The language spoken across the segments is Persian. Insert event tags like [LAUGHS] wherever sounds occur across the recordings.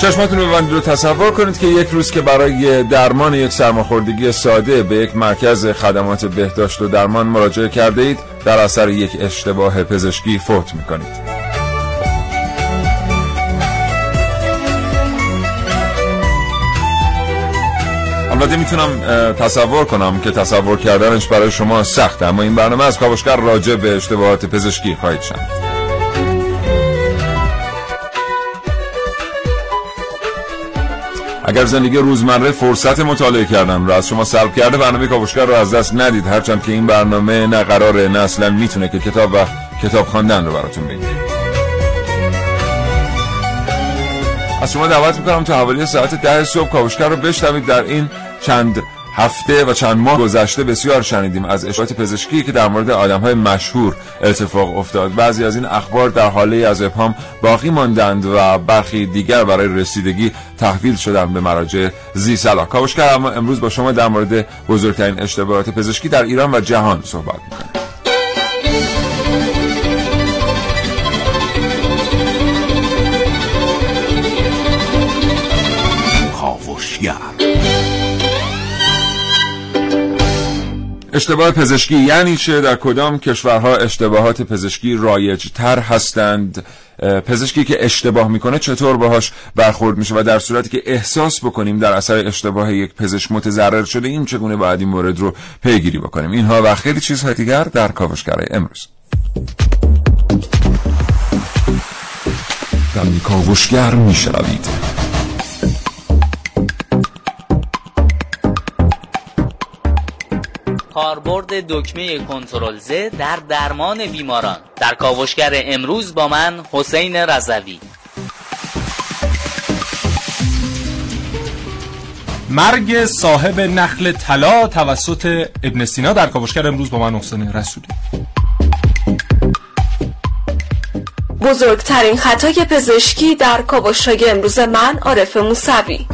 چشماتون رو ببندید رو تصور کنید که یک روز که برای درمان یک سرماخوردگی ساده به یک مرکز خدمات بهداشت و درمان مراجعه کرده اید در اثر یک اشتباه پزشکی فوت می‌کنید. البته می‌تونم تصور کنم که تصور کردنش برای شما سخته اما این برنامه از کاوشگر راجع به اشتباهات پزشکی خواهید شنید. اگر زندگی روزمره فرصت مطالعه کردم را از شما سلب کرده برنامه کاوشگر رو از دست ندید هرچند که این برنامه نه قراره نه اصلا می‌تونه که کتاب و کتاب خواندن رو براتون بگیره. از شما دعوت می‌کنم تا حوالی ساعت ده صبح کاوشگر رو بشنوید در این چند هفته و چند ماه گذشته بسیار شنیدیم از اشاعات پزشکی که در مورد آدم های مشهور اتفاق افتاد. بعضی از این اخبار در حاله از ابهام باقی ماندند و برخی دیگر برای رسیدگی تحویل شدن به مراجع زی صلاح کاوشگر اما امروز با شما در مورد بزرگترین اشتباهات پزشکی در ایران و جهان صحبت می‌کنیم. اشتباه پزشکی یعنی چه؟ در کدام کشورها اشتباهات پزشکی رایج تر هستند پزشکی که اشتباه می‌کنه چطور باهاش برخورد میشه و در صورتی که احساس بکنیم در اثر اشتباه یک پزشک متضرر شده این چگونه باید این مورد رو پیگیری بکنیم؟ اینها و خیلی چیزهای دیگر در کاوشگرای امروز. در کاوشگر میشنوید. کاربرد دکمه کنترل ز در درمان بیماران. در کاوشگر امروز با من حسین رضوی. مرگ صاحب نخل طلا توسط ابن سینا در کاوشگر امروز با من حسین رسولی. بزرگترین خطای پزشکی در کاوشگر امروز من عارف موسوی.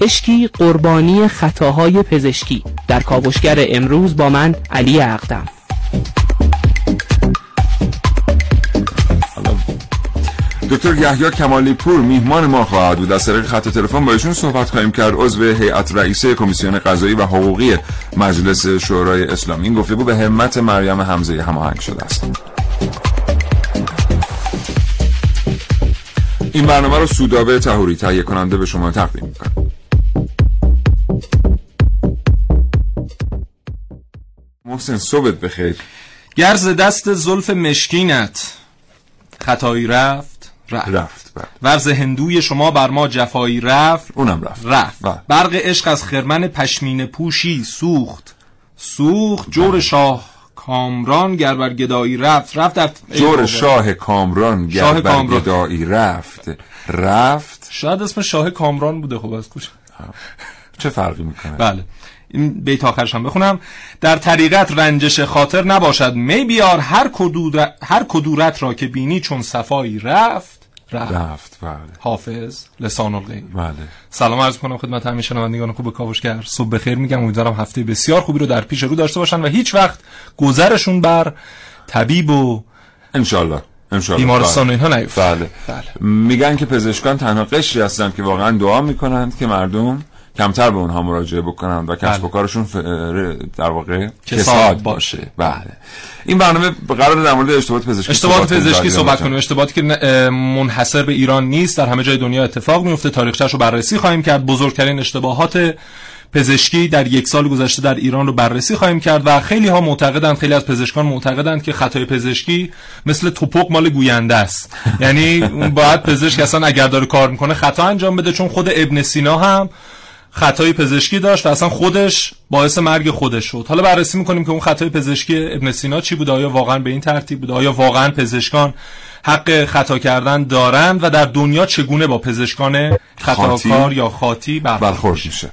پزشکی قربانی خطاهای پزشکی. در کاوشگر امروز با من علی اقدم. دکتر یحیی کمالی پور میهمان ما خواهد بود. از طریق خط تلفن با ایشون صحبت خواهیم کرد. عضو هیئت رئیسه کمیسیون قضایی و حقوقی مجلس شورای اسلامی. این گفتگو به همت مریم حمزه هماهنگ شده است. این برنامه رو سودابه تهوری تهیه کننده به شما تقدیم می‌کنم محسن صبحت بخیر. گرز دست زلف مشکینت. خطایی رفت رفت, رفت بله. ورز هندوی شما بر ما جفایی رفت اونم رفت. رفت. بله. برق عشق از خرمن پشمین پوشی سوخت. سوخت جور شاه کامران گر بر گدایی رفت. رفت در جور شاه کامران گر بر گدایی رفت. رفت. شاید اسم شاه کامران بوده خب از کجا؟ چه فرقی می‌کنه؟ بله. این بیت آخرش هم بخونم. در طریقت رنجش خاطر نباشد می بیار هر کدورت, هر کدورت را که بینی چون صفایی رفت رفت, رفت بله. حافظ لسان الغیب. بله. سلام عرض کنم خدمت همه شنوندگان خوب کاوشگر. صبح بخیر میگم امیدوارم هفته بسیار خوبی رو در پیش رو داشته باشن و هیچ وقت گذرشون بر طبیب و انشالله بیمارستان اینها نیفت. بله. بله. میگن که پزشکان تنها قشری هستن که واقعا دعا می‌کنند که مردم کمتر به اونها مراجعه بکنن و کسب و بله. کارشون در واقع کساد باشه. بله. این برنامه قرار در مورد اشتباهات پزشکی اشتباهات پزشکی صحبت کنیم. اشتباهاتی که منحصر به ایران نیست در همه جای دنیا اتفاق میفته. تاریخچه‌اش رو بررسی خواهیم کرد. بزرگترین اشتباهات پزشکی در یک سال گذشته در ایران رو بررسی خواهیم کرد و خیلی ها معتقدند خیلی از پزشکان معتقدند که خطای پزشکی مثل توپق مال گوینده است. یعنی باید پزشک اصلا اگر داره کار می‌کنه خطا انجام بده چون خود ابن سینا هم خطای پزشکی داشت و اصلا خودش باعث مرگ خودش شد. حالا بررسی می‌کنیم که اون خطای پزشکی ابن سینا چی بود آیا واقعا به این ترتیب بود آیا واقعا پزشکان حق خطا کردن دارند و در دنیا چگونه با پزشکان خطاکار یا خاطی برخورد میشه؟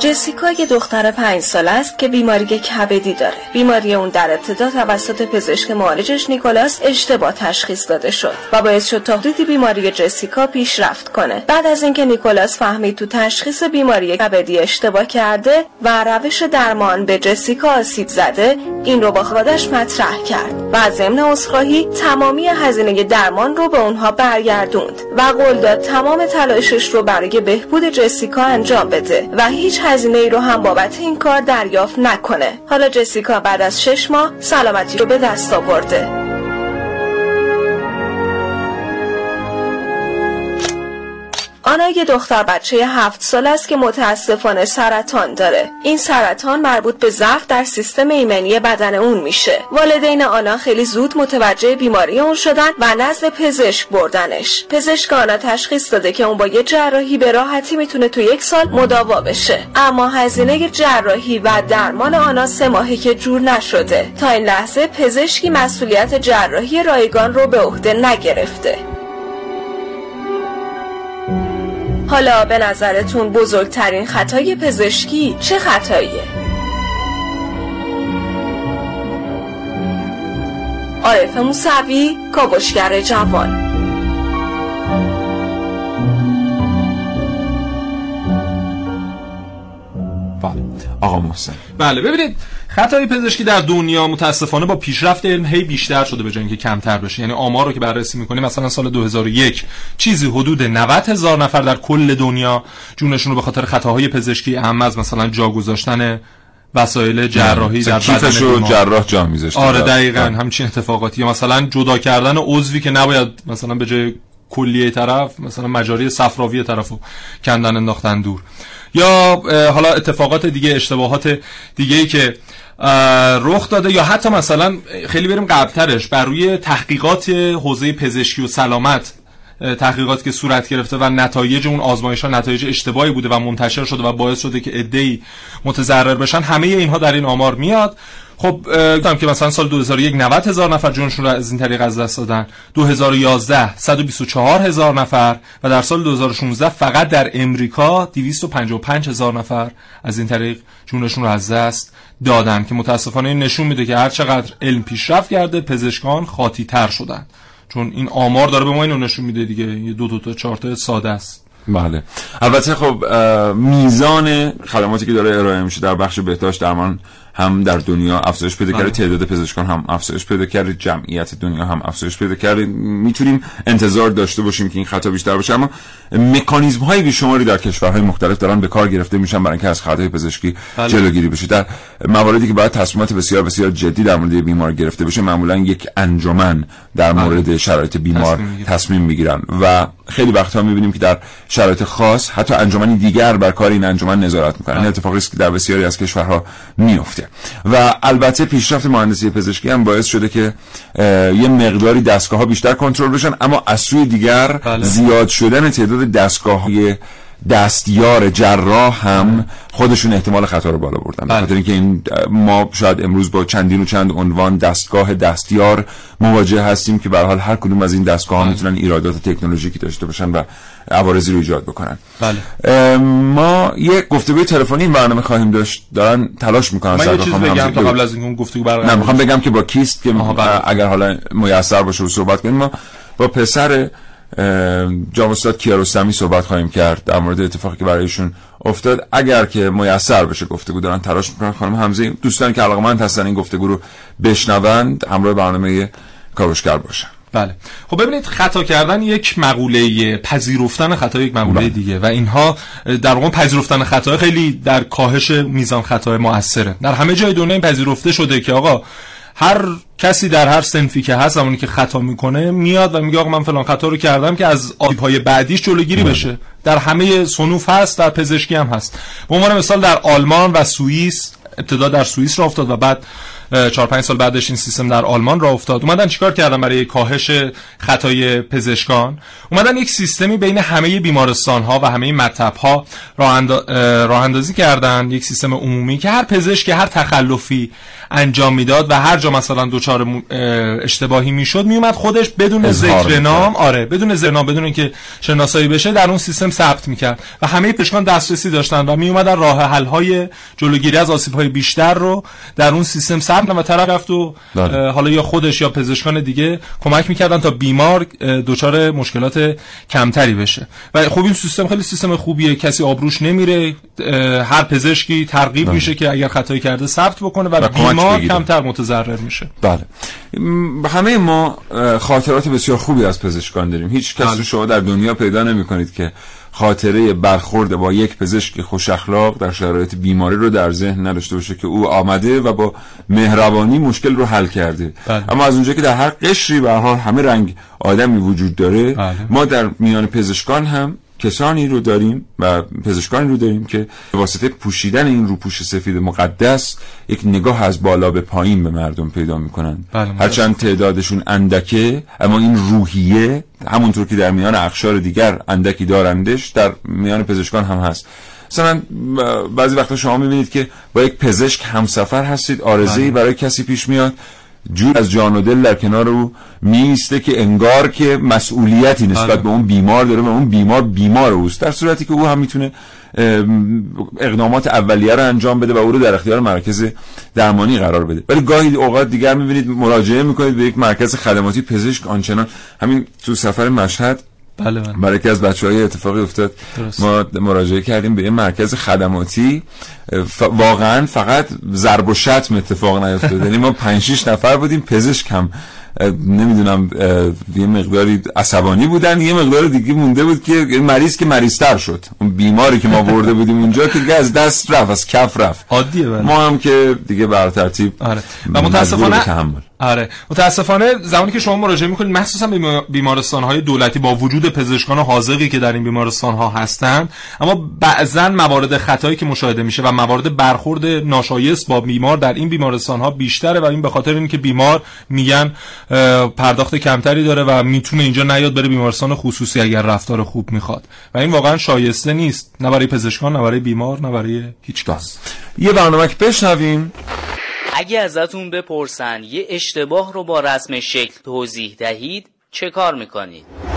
جسیکا یه دختر پنج سال است که بیماری کبدی داره. بیماری اون در ابتدا توسط پزشک معالجش نیکولاس اشتباه تشخیص داده شد و باعث شد تا حدودی بیماری جسیکا پیشرفت کنه. بعد از اینکه نیکولاس فهمید تو تشخیص بیماری کبدی اشتباه کرده و روش درمان به جسیکا آسیب زده این رو با خودش مطرح کرد و از ضمن عذرخواهی تمامی هزینه درمان رو به اونها برگردوند و قول داد تمام تلاشش رو برای بهبود جسیکا انجام بده و هیچ هزینه ای رو هم بابت این کار دریافت نکنه. حالا جسیکا بعد از شش ماه سلامتی رو به دست آورده. آنا یه دختر بچه هفت سال است که متاسفانه سرطان داره. این سرطان مربوط به ضعف در سیستم ایمنی بدن اون میشه. والدین آنا خیلی زود متوجه بیماری اون شدن و نزد پزشک بردنش. پزشک آنا تشخیص داده که اون با یه جراحی به راحتی می‌تونه تو یک سال مداوا بشه. اما هزینه جراحی و درمان آنا سه ماهی که جور نشده. تا این لحظه پزشکی مسئولیت جراحی رایگان رو به عهده نگرفته. حالا به نظرتون بزرگترین خطای پزشکی چه خطاییه؟ عارف موسوی کاوشگر جوان آقا محسن. بله ببینید خطای پزشکی در دنیا متاسفانه با پیشرفت علم هی بیشتر شده به جای اینکه کمتر بشه. یعنی آمار رو که بررسی می‌کنیم مثلا سال 2001 چیزی حدود 90 هزار نفر در کل دنیا جونشون رو به خاطر خطاهای پزشکی اهم از مثلا جا گذاشتن وسایل جراحی در بدن جراح جا میذاشت آره دقیقاً همچین اتفاقاتی. یا مثلا جدا کردن عضوی که نباید مثلا به جای کلیه طرف مثلا مجاری صفراوی طرفو کندن انداختن دور. یا حالا اتفاقات دیگه اشتباهات دیگه ای که رخ داده یا حتی مثلا خیلی بریم قبلترش بر روی تحقیقات حوزه پزشکی و سلامت تحقیقات که صورت گرفته و نتایج اون آزمایش ها نتایج اشتباهی بوده و منتشر شده و باعث شده که عده‌ای متضرر بشن همه اینها در این آمار میاد. خب گفتم که مثلا سال 2001 90 هزار نفر جونشون رو از این طریق از دست دادن. 2011 124 هزار نفر و در سال 2016 فقط در امریکا 255 هزار نفر از این طریق جونشون رو از دست دادن که متاسفانه این نشون میده که هر چقدر علم پیشرفت کرده پزشکان خاطی تر شدن. چون این آمار داره به ما اینو نشون میده دیگه. یه دو دو تا چهار تا ساده است. بله. البته خب میزان خدماتی که داره ارائه میشه در بخش بهداشت درمان هم در دنیا افزایش پیدا کرده بله. تعداد پزشکان هم افزایش پیدا کرده جمعیت دنیا هم افزایش پیدا کرده. می‌تونیم انتظار داشته باشیم که این خطا بیشتر باشه اما مکانیزم های بیشماری در کشورهای مختلف دارن به کار گرفته میشن برای اینکه از خطای پزشکی بله. جلوگیری بشه. در مواردی که باید تصمیمات بسیار بسیار جدی در مورد بیمار گرفته بشه معمولا یک انجمن در بله. مورد شرایط بیمار تصمیم می‌گیرن. و خیلی وقتها می‌بینیم که در شرایط خاص حتی انجمنی دیگر بر کار این انجمن نظارت می‌کنن. این اتفاقی است که در بسیاری از کشورها میفته و البته پیشرفت مهندسی پزشکی هم باعث شده که یه مقداری دستگاه ها بیشتر کنترل بشن اما از سوی دیگر بله. زیاد شدن تعداد دستگاه های دستیار جراح هم خودشون احتمال خطا رو بالا بردن بله. خاطر اینکه این ما شاید امروز با چندین و چند عنوان دستگاه دستیار مواجه هستیم که به حال هر کدوم از این دستگاه ها بله. می‌تونن ایرادات تکنولوژیکی داشته باشن و عوارضی رو ایجاد بکنن بله. ما یه گفتگوی تلفنی این برنامه خواهیم داشت دارن تلاش می‌کنن من یه چیز بگم تا قبل از این گفتگو نه می‌خوام بگم که با کیست که بله. اگر حالا میسر باشه و صحبت کنیم ما با پسر جام استاد کیارستمی صحبت خواهیم کرد در مورد اتفاقی که برایشون افتاد. اگر که میسر بشه گفتگو دارن تلاش می‌کنن خانم حمزه دوستان که علاقمند هستن این گفتگو رو بشنوند همراه برنامه کاوشگر باشن. بله. خب ببینید خطا کردن یک مقوله پذیرفتن خطا یک مقوله بله. دیگه. و اینها در واقع پذیرفتن خطا خیلی در کاهش میزان خطا موثره در همه جای دنیا این پذیرفته شده که آقا هر کسی در هر سنفی که هست اونی که خطا می‌کنه میاد و میگه آقا من فلان خطا رو کردم که از های بعدیش جلوگیری بشه. در همه صنوف هست در پزشکی هم هست. به عنوان مثال در آلمان و سوئیس ابتدا در سوئیس را افتاد و بعد چهار پنج سال بعدش این سیستم در آلمان را افتاد. اومدن چیکار کردن برای کاهش خطای پزشکان؟ اومدن یک سیستمی بین همه بیمارستان ها و همه مطب ها راه اندازی کردن یک سیستم عمومی که هر پزشک هر تخلفی انجام می‌داد و هر جا مثلا دچار اشتباهی می‌شد میومد خودش بدون ذکر نام آره بدون ذکر نام بدون اینکه شناسایی بشه در اون سیستم ثبت می‌کرد و همه پزشکان دسترسی داشتن و میومدن راه حل های جلوگیری از آسیب های بیشتر رو در اون سیستم ثبت و طرف رفت و بله. حالا یا خودش یا پزشکان دیگه کمک می‌کردن تا بیمار دچار مشکلات کمتری بشه و خب این سیستم خیلی سیستم خوبیه کسی آبروش نمیره هر پزشکی ترغیب بله. میشه که اگر خطایی کرده ثبت بکنه و, و بیمار کمتر متضرر میشه بله همه ما خاطرات بسیار خوبی از پزشکان داریم هیچ کس بله. شما در دنیا پیدا نمی‌کنید که خاطره برخورد با یک پزشک خوش اخلاق در شرایط بیماری رو در ذهن نداشته باشه که او آمده و با مهربانی مشکل رو حل کرده بله. اما از اونجا که در هر قشری به حال همه رنگ آدمی وجود داره بله. ما در میان پزشکان هم کسانی رو داریم و پزشکانی رو داریم که به واسطه پوشیدن این روپوش سفید مقدس یک نگاه از بالا به پایین به مردم پیدا می‌کنن. بله هرچند تعدادشون اندکه اما این روحیه همونطور که در میان اخشار دیگر اندکی دارندش در میان پزشکان هم هست. مثلا بعضی وقتا شما می‌بینید که با یک پزشک همسفر هستید آرزهی بله. برای کسی پیش میاد. جور از جان و دل در کنار او میسته که انگار که مسئولیتی نسبت بله. به اون بیمار داره و اون بیمار بیمار اوست. در صورتی که او هم می‌تونه اقدامات اولیه رو انجام بده و او رو در اختیار مرکز درمانی قرار بده. ولی گاهی اوقات دیگر می‌بینید مراجعه می‌کنید به یک مرکز خدماتی پزشک آنچنان. همین تو سفر مشهد بله بله. برای که از بچه های اتفاقی افتاد. ما مراجعه کردیم به این مرکز خدماتی. واقعا فقط ضرب و شتم اتفاق نیفتاد. [LAUGHS] یعنی ما 5 6 نفر بودیم پزشک هم نمی‌دونم یه مقداری عصبانی بودن یه مقدار دیگه مونده بود که مریض که مریضتر شد. اون بیماری که ما برده بودیم اونجا که دیگه از دست رفت از کف رفت. عادیه بله. ما هم که دیگه بر ترتیب آره. و متاسفانه آره. متاسفانه زمانی که شما مراجعه می‌کنید مخصوصا به بیمارستان های دولتی با وجود پزشکان حاضقی که در این بیمارستان ها هستند اما بعضا موارد خطایی که مشاهده میشه و موارد برخورد ناشایست با بیمار در این بیمارستان ها بیشتره و این به خاطر اینکه بیمار میگن پرداخت کمتری داره و می‌تونه اینجا نیاد بره بیمارستان خصوصی اگر رفتار خوب می‌خواد. و این واقعا شایسته نیست. نه برای پزشکان نه برای بیمار نه برای هیچ کس. یه برنامه که بشنویم. اگه ازتون بپرسن یه اشتباه رو با رسم شکل توضیح دهید چه کار می‌کنید؟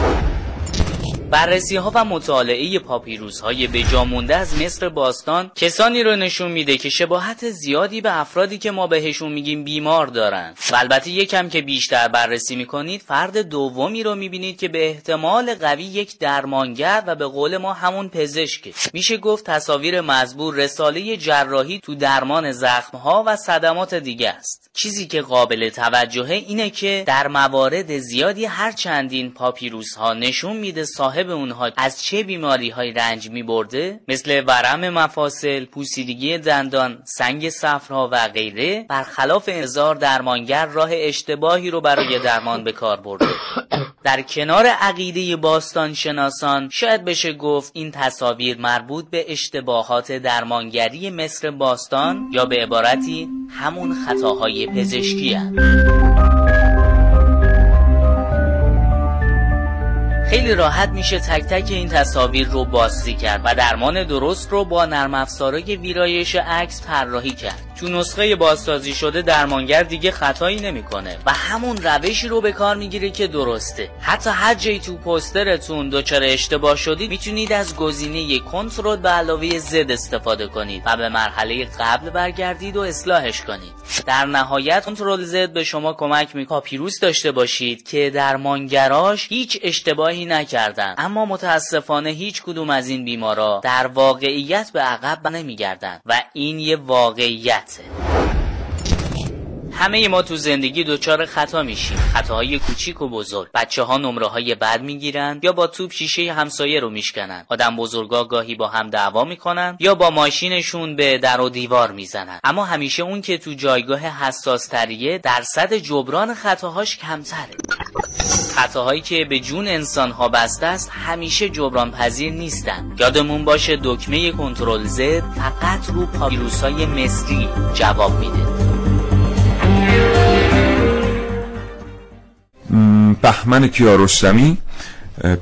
بررسی ها و مطالعه پاپیروس های به مونده از مصر باستان کسانی رو نشون میده که شباهت زیادی به افرادی که ما بهشون میگیم بیمار دارن. و البته یکم که بیشتر بررسی می‌کنید فرد دومی رو می‌بینید که به احتمال قوی یک درمانگر و به قول ما همون پزشکه. میشه گفت تصاویر مزبور رساله جراحی تو درمان زخم ها و صدمات دیگه است. چیزی که قابل توجهه اینه که در موارد زیادی هر چندین پاپیروس ها نشون میده صاحب به اونها از چه بیماری های رنج می برده مثل ورم مفاصل، پوسیدگی دندان، سنگ صفرا و غیره. برخلاف انظار درمانگر راه اشتباهی رو برای درمان به کار برده. در کنار عقیده باستان شناسان شاید بشه گفت این تصاویر مربوط به اشتباهات درمانگری مصر باستان یا به عبارتی همون خطاهای پزشکی خیلی راحت میشه تک تک این تصاویر رو بازی کرد و درمان درست رو با نرم افزارای ویرایش عکس طراحی کرد. تو نسخه بازسازی شده درمانگر دیگه خطایی نمی‌کنه و همون روشی رو به کار می‌گیره که درسته. حتی هر جایی تو پوسترتون دچار اشتباه شدید می‌تونید از گزینه کنترل به علاوه زد استفاده کنید و به مرحله قبل برگردید و اصلاحش کنید. در نهایت کنترل زد به شما کمک می‌کنه. پاپیروس داشته باشید که درمانگراش هیچ اشتباهی نکردن. اما متاسفانه هیچ کدوم از این بیمارا در واقعیت به عقب نمیگردن و این یه واقعیت. pracy. همه ما تو زندگی دچار خطا میشیم. خطاهای کوچیک و بزرگ. بچه ها نمره های بد می‌گیرن یا با توپ شیشه همسایه رو میشکنن. آدم بزرگا گاهی با هم دعوا می‌کنن یا با ماشینشون به در و دیوار می‌زنن. اما همیشه اون که تو جایگاه حساس تریه درصد جبران خطاهاش کمتره. خطاهایی که به جون انسان ها بسته است همیشه جبران پذیر نیستن. یادمون باشه دکمه کنترل زد فقط رو پاویروس های مصری جواب میده. بهمن کیارستمی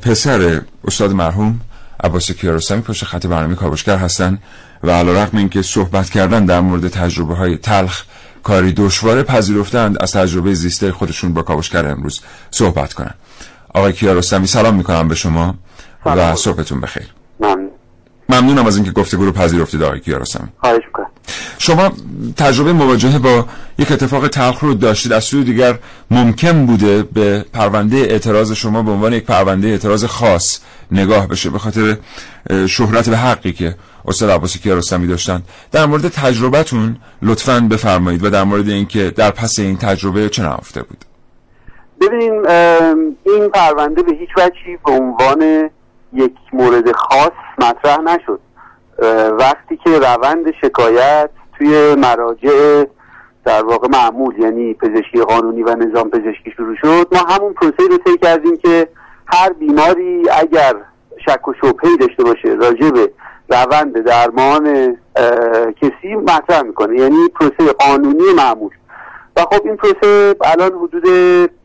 پسر استاد مرحوم عباس کیارستمی پشت خط برنامه کاوشگر هستن و علا رقم اینکه صحبت کردن در مورد تجربه های تلخ کاری دشوار پذیرفتند از تجربه زیسته خودشون با کاوشگر امروز صحبت کنن. آقای کیارستمی سلام می‌کنم به شما و صحبتون بخیر. ممنون. ممنونم از اینکه گفتگو رو پذیرفتید آقای کیارستمی. خواهش می‌کنم. شما تجربه مواجهه با یک اتفاق تلخ رو داشتید. از سوی دیگر ممکن بوده به پرونده اعتراض شما به عنوان یک پرونده اعتراض خاص نگاه بشه به خاطر شهرت به حقی که استاد عباسی کیارستمی داشتن در مورد تجربتون لطفا بفرمایید و در مورد اینکه در پس این تجربه چه نهفته بود؟ ببینیم این پرونده به هیچ وجهی به عنوان یک مورد خاص مطرح نشد. وقتی که روند شکایت توی مراجع در واقع معمول یعنی پزشکی قانونی و نظام پزشکی شروع شد ما همون پروسه رو طی کردیم که هر بیماری اگر شک و شبهه داشته باشه راجع به روند درمان کسی مطرح می‌کنه. یعنی پروسه قانونی معمول. و خب این پروسه الان حدود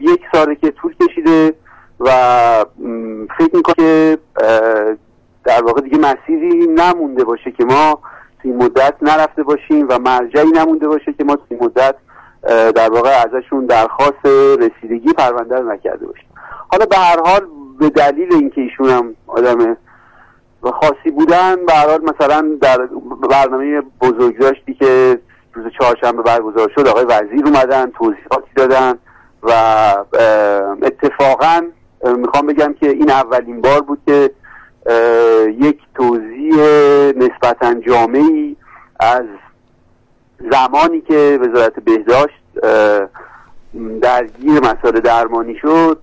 یک ساله که طول کشیده. و فکر می‌کنم که در واقع دیگه مسیری نمونده باشه که ما توی مدت نرفته باشیم و مرجعی نمونده باشه که ما توی مدت در واقع ازشون درخواست رسیدگی پرونده رو نکرده باشیم. حالا به هر حال به دلیل اینکه ایشون هم آدم خاصی بودن به هر حال مثلا در برنامه بزرگداشتی که روز چهارشنبه برگزار شد آقای وزیر اومدن توضیحاتی دادن و اتفاقا می‌خوام بگم که این اولین بار بود که یک توضیح نسبتا جامعی از زمانی که وزارت بهداشت درگیر مسائل درمانی شد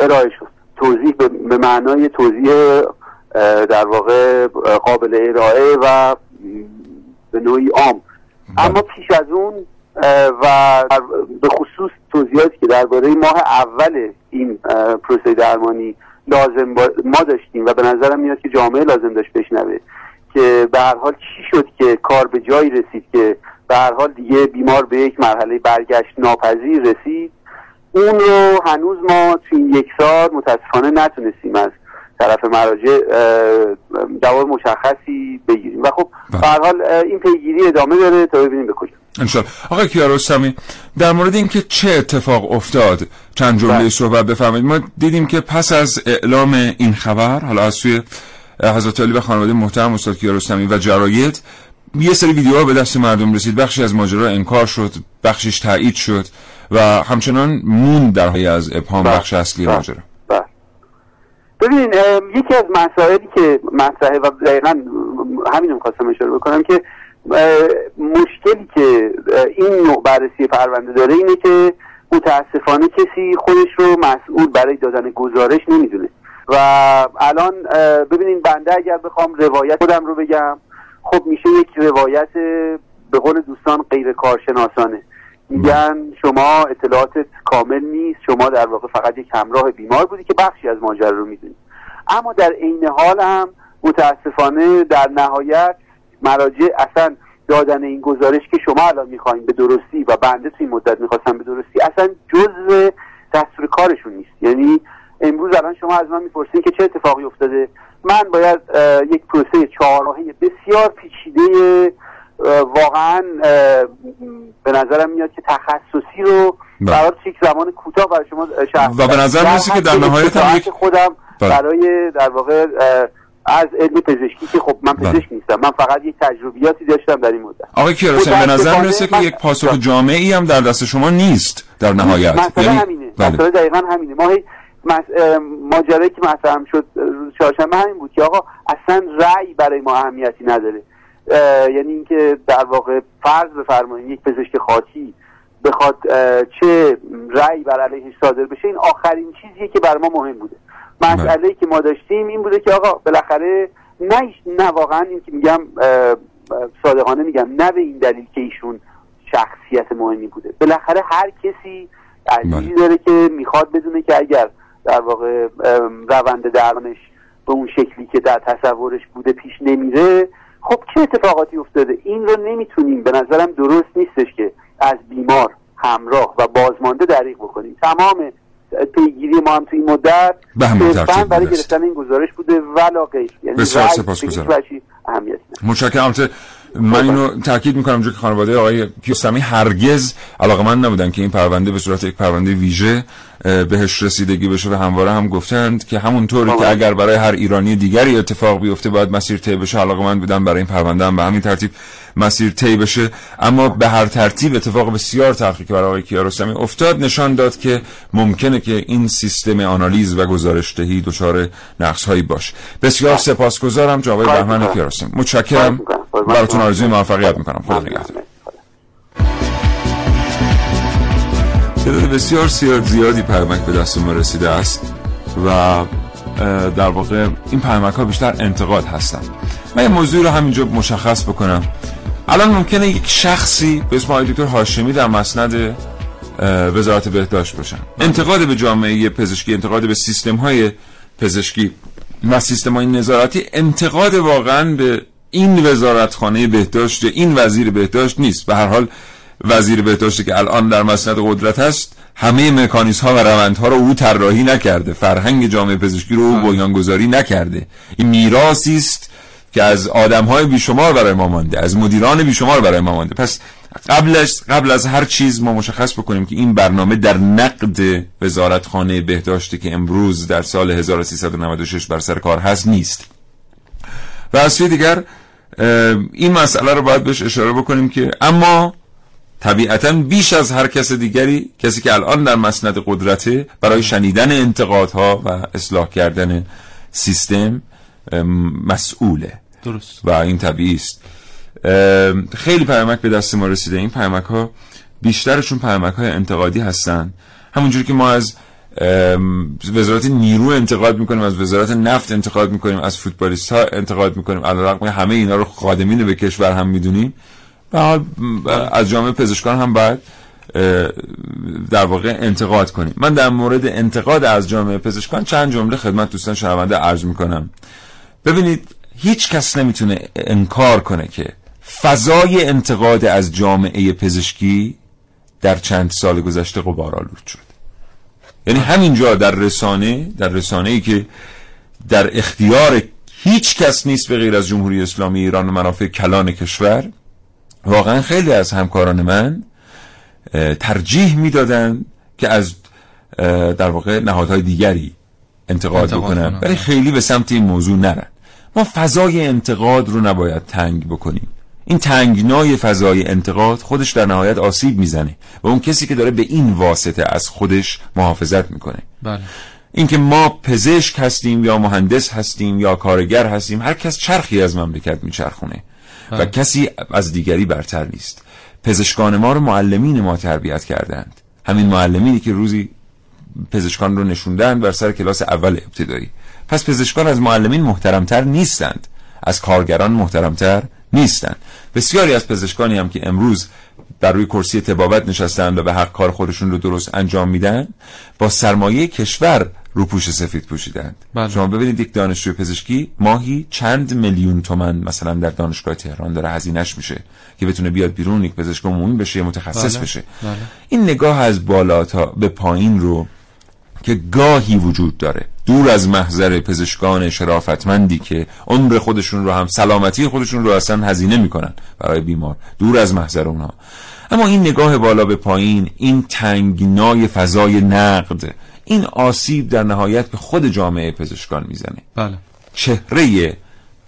ارائه شد. توضیح به معنای توضیح در واقع قابل ارائه و به نوعی عام. اما پیش از اون و به خصوص توضیحاتی که درباره ماه اول این پروسه درمانی لازم ما داشتیم و به نظرم میاد که جامعه لازم داشت بشنوه که به هر حال چی شد که کار به جایی رسید که به هر حال دیگه بیمار به یک مرحله برگشت ناپذیر رسید اون رو هنوز ما توی یک سال متاسفانه نتونستیم از طرف مراجع جواب مشخصی بگیریم و خب بله. به هر حال این پیگیری ادامه داره تا ببینیم به کجا انشالله آقای کیارستمی در مورد اینکه چه اتفاق افتاد چند جمله بله. صحبت بفرمایید ما دیدیم که پس از اعلام این خبر حالا از سوی حضرت علی و خانواده محترم استاد کیارستمی و جراید یه سری ویدیوها به دست مردم رسید بخشی از ماجرا انکار شد بخشش تایید شد و همچنان مون در حی از ابهام بله. بخش اصلی بله. ماجرا ام، یکی از مسائلی که مطرحه و دقیقا همین رو خواستم اشاره بکنم که مشکلی که این نوع بررسی پرونده داره اینه که متاسفانه کسی خودش رو مسئول برای دادن گزارش نمی‌دونه. و الان ببینین بنده اگر بخوام روایت خودم رو بگم خب میشه یک روایت به قول دوستان غیر کارشناسانه. میگن شما اطلاعاتت کامل نیست شما در واقع فقط یک همراه بیمار بودی که بخشی از ماجرا رو می‌دونی. اما در عین حال هم متاسفانه در نهایت مراجع اصلا دادن این گزارش که شما الان می‌خواین به درستی و بنده توی این مدت می‌خواستم به درستی اصلا جزء دستور کارشون نیست یعنی امروز الان شما از من می‌پرسین که چه اتفاقی افتاده من باید یک پروسه چهارراهه بسیار پیچیده واقعا به نظرم میاد که تخصصی رو بله. برای یک زمان کوتاه برای شما شرح و به نظر می‌رسه که در نهایت هم خودم بله. برای در واقع از علم پزشکی که خب من بله. پزشک نیستم من فقط یک تجربیاتی داشتم در این مدت. آقای کیارستمی به نظر می‌رسه که یک پاسخ جامعی هم در دست شما نیست در نهایت. مسئله همینه بله. مسئله دقیقا همینه. ما هی ماجرایی که مطرح شد چهارشنبه همین بود که آقا اصلا رأی برای ما اهمیتی نداره. اه، یعنی اینکه در واقع فرض بفرمایید یک پزشک خاطی بخواد چه رأی بر علیهش صادر بشه این آخرین چیزیه که بر ما مهم بوده. مسئله که ما داشتیم این بوده که آقا بالاخره نه نه واقعا این که میگم صادقانه میگم نه به این دلیل که ایشون شخصیت مهمی بوده. بالاخره هر کسی عزیزی بله. داره که می‌خواد بدونه که اگر در واقع روند درمانش به اون شکلی که در تصورش بوده پیش نمیره خب چه اتفاقاتی افتاده؟ این رو نمی‌تونیم به نظرم درست نیستش که از بیمار همراه و بازمانده دریغ بکنیم. تمام پیگیری ما هم توی این مدت صرفا برای گرفتن این گزارش بوده ولا غیر یعنی بسیار سپاسگزارم. متشکرم. من اینو تاکید می‌کنم چون که خانواده آقای کیوسمی هرگز علاقه من نبودن که این پرونده به صورت یک پرونده ویژه بهش رسیدگی بشه و همواره هم گفتند که همونطوری که اگر برای هر ایرانی دیگری اتفاق بیفته باید مسیر طی بشه. علاقه من بودن برای این پرونده هم به همین ترتیب مسیر طی بشه. اما به هر ترتیب اتفاق بسیار تلخی که برای آقای کیارستمی افتاد نشان داد که ممکنه که این سیستم آنالیز و گزارش دهی دچار نقص هایی باشه. بسیار سپاسگزارم جناب بهمن کیارستمی. متشکرم. براتون آرزوی موفقیت می‌کنم. خدا نگهدار. تعداد بسیار زیادی پرمک به دست ما رسیده است و در واقع این پرمک ها بیشتر انتقاد هستن. من یه موضوع رو همینجا مشخص بکنم. الان ممکنه یک شخصی به اسم آقای دکتر هاشمی در مسند وزارت بهداشت باشن. انتقاد به جامعه پزشکی انتقاد به سیستم های پزشکی و سیستم های نظارتی انتقاد واقعا به این وزارتخانه بهداشت این وزیر بهداشت نیست. به هر حال وزیر بهداشتی که الان در مسند قدرت هست همه مکانیزم ها و روندها رو او طراحی نکرده. فرهنگ جامعه پزشکی رو او بنیانگذاری نکرده. این میراثی است که از آدم های بیشمار برای ما مانده از مدیران بیشمار برای ما مانده. پس قبلش قبل از هر چیز ما مشخص بکنیم که این برنامه در نقد وزارتخانه بهداشتی که امروز در سال 1396 بر سر کار هست نیست. و از دیگر این مسئله رو باید بهش اشاره بکنیم که اما طبیعتا بیش از هر کس دیگری کسی که الان در مسند قدرته برای شنیدن انتقادها و اصلاح کردن سیستم مسئوله. درست. و این طبیعی است. خیلی پیامک به دست ما رسیده. این پیامک ها بیشترشون پیامک های انتقادی هستن. همونجوری که ما از وزارت نیرو انتقاد می‌کنیم از وزارت نفت انتقاد می‌کنیم از فوتبالیست ها انتقاد می‌کنیم. علیرغم همه اینا رو خادمین به کشور هم می‌دونیم. از جامعه پزشکان هم باید در واقع انتقاد کنیم. من در مورد انتقاد از جامعه پزشکان چند جمله خدمت دوستان شنونده عرض می‌کنم. ببینید هیچ کس نمی‌تونه انکار کنه که فضای انتقاد از جامعه پزشکی در چند سال گذشته غبارآلود شد. یعنی همینجا در رسانه در رسانه ای که در اختیار هیچ کس نیست به غیر از جمهوری اسلامی ایران و منافع کلان کشور واقعا خیلی از همکاران من ترجیح می‌دادن که از در واقع نهادهای دیگری انتقاد بکنن. ولی خیلی به سمت این موضوع نرن. ما فضای انتقاد رو نباید تنگ بکنیم. این تنگنای فضای انتقاد خودش در نهایت آسیب می‌زنه و اون کسی که داره به این واسطه از خودش محافظت می‌کنه. بله. اینکه ما پزشک هستیم یا مهندس هستیم یا کارگر هستیم هر کس چرخی از مملکت میچرخونه. و. کسی از دیگری برتر نیست. پزشکان ما رو معلمین ما تربیت کردند. همین معلمینی که روزی پزشکان رو نشوندن بر سر کلاس اول ابتدایی. پس پزشکان از معلمین محترمتر نیستند. از کارگران محترمتر نیستند. بسیاری از پزشکانی هم که امروز در روی کرسی تبابت نشستند و به حق کار خودشون رو درست انجام میدن با سرمایه کشور روپوش سفید پوشیدند بله. شما ببینید یک دانشجوی پزشکی ماهی چند میلیون تومن مثلا در دانشگاه تهران داره هزینهش میشه که بتونه بیاد بیرون یک پزشک عمومی بشه متخصص بله. بشه بله. این نگاه از بالا تا به پایین رو که گاهی وجود داره دور از محضر پزشکان شرافتمندی که عمر خودشون رو هم سلامتی خودشون رو اصلا هزینه می‌کنن برای بیمار دور از محضر اونها اما این نگاه بالا به پایین این تنگنای فضای نقد این آسیب در نهایت به خود جامعه پزشکان می‌زنه. بله. چهره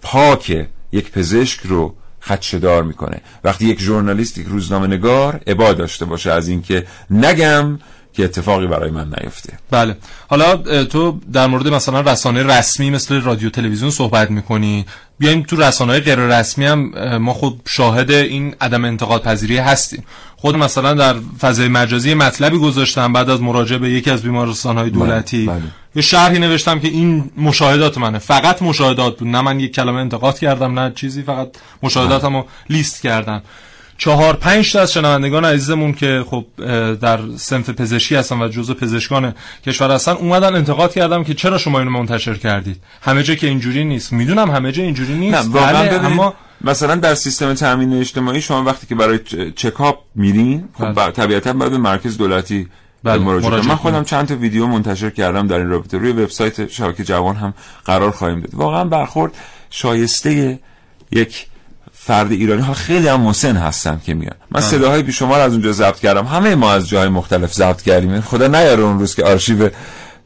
پاک یک پزشک رو خدشدار می‌کنه. وقتی یک ژورنالیست یک روزنامه نگار عبا داشته باشه از اینکه نگم که اتفاقی برای من نیفته. بله. حالا تو در مورد مثلا رسانه رسمی مثل رادیو تلویزیون صحبت می‌کنی. بیایم تو رسانه های غیر رسمی هم ما خود شاهد این عدم انتقاد پذیری هستیم. خود مثلا در فضای مجازی مطلبی گذاشتم بعد از مراجعه به یکی از بیمارستان های بله، دولتی. بله. یه شرحی نوشتم که این مشاهدات منه. فقط مشاهدات بود. نه من یک کلمه انتقاد کردم نه چیزی فقط مشاهداتمو لیست کردم چهار پنج تا از شنوندگان عزیزمون که خب در سنف پزشکی هستن و جزء پزشکان کشور هستن اومدن انتقاد کردم که چرا شما اینو منتشر کردید؟ همه جا که اینجوری نیست. می‌دونم همه جا اینجوری نیست نه بله اما مثلا در سیستم تامین اجتماعی شما وقتی که برای چکاپ میرین خب بله. طبیعتا باید به مرکز دولتی بله. مراجعه من خودم چند تا ویدیو منتشر کردم در این رابطه. روی وبسایت شبکه جوان هم قرار خواهیم داد. واقعا برخورد شایسته یک فرد ایرانی ها خیلی هم مسن هستن که میان. من صداهای بی شما از اونجا ضبط کردم. همه ما از جای مختلف ضبط کردیم. خدا نیاره اون روز که آرشیو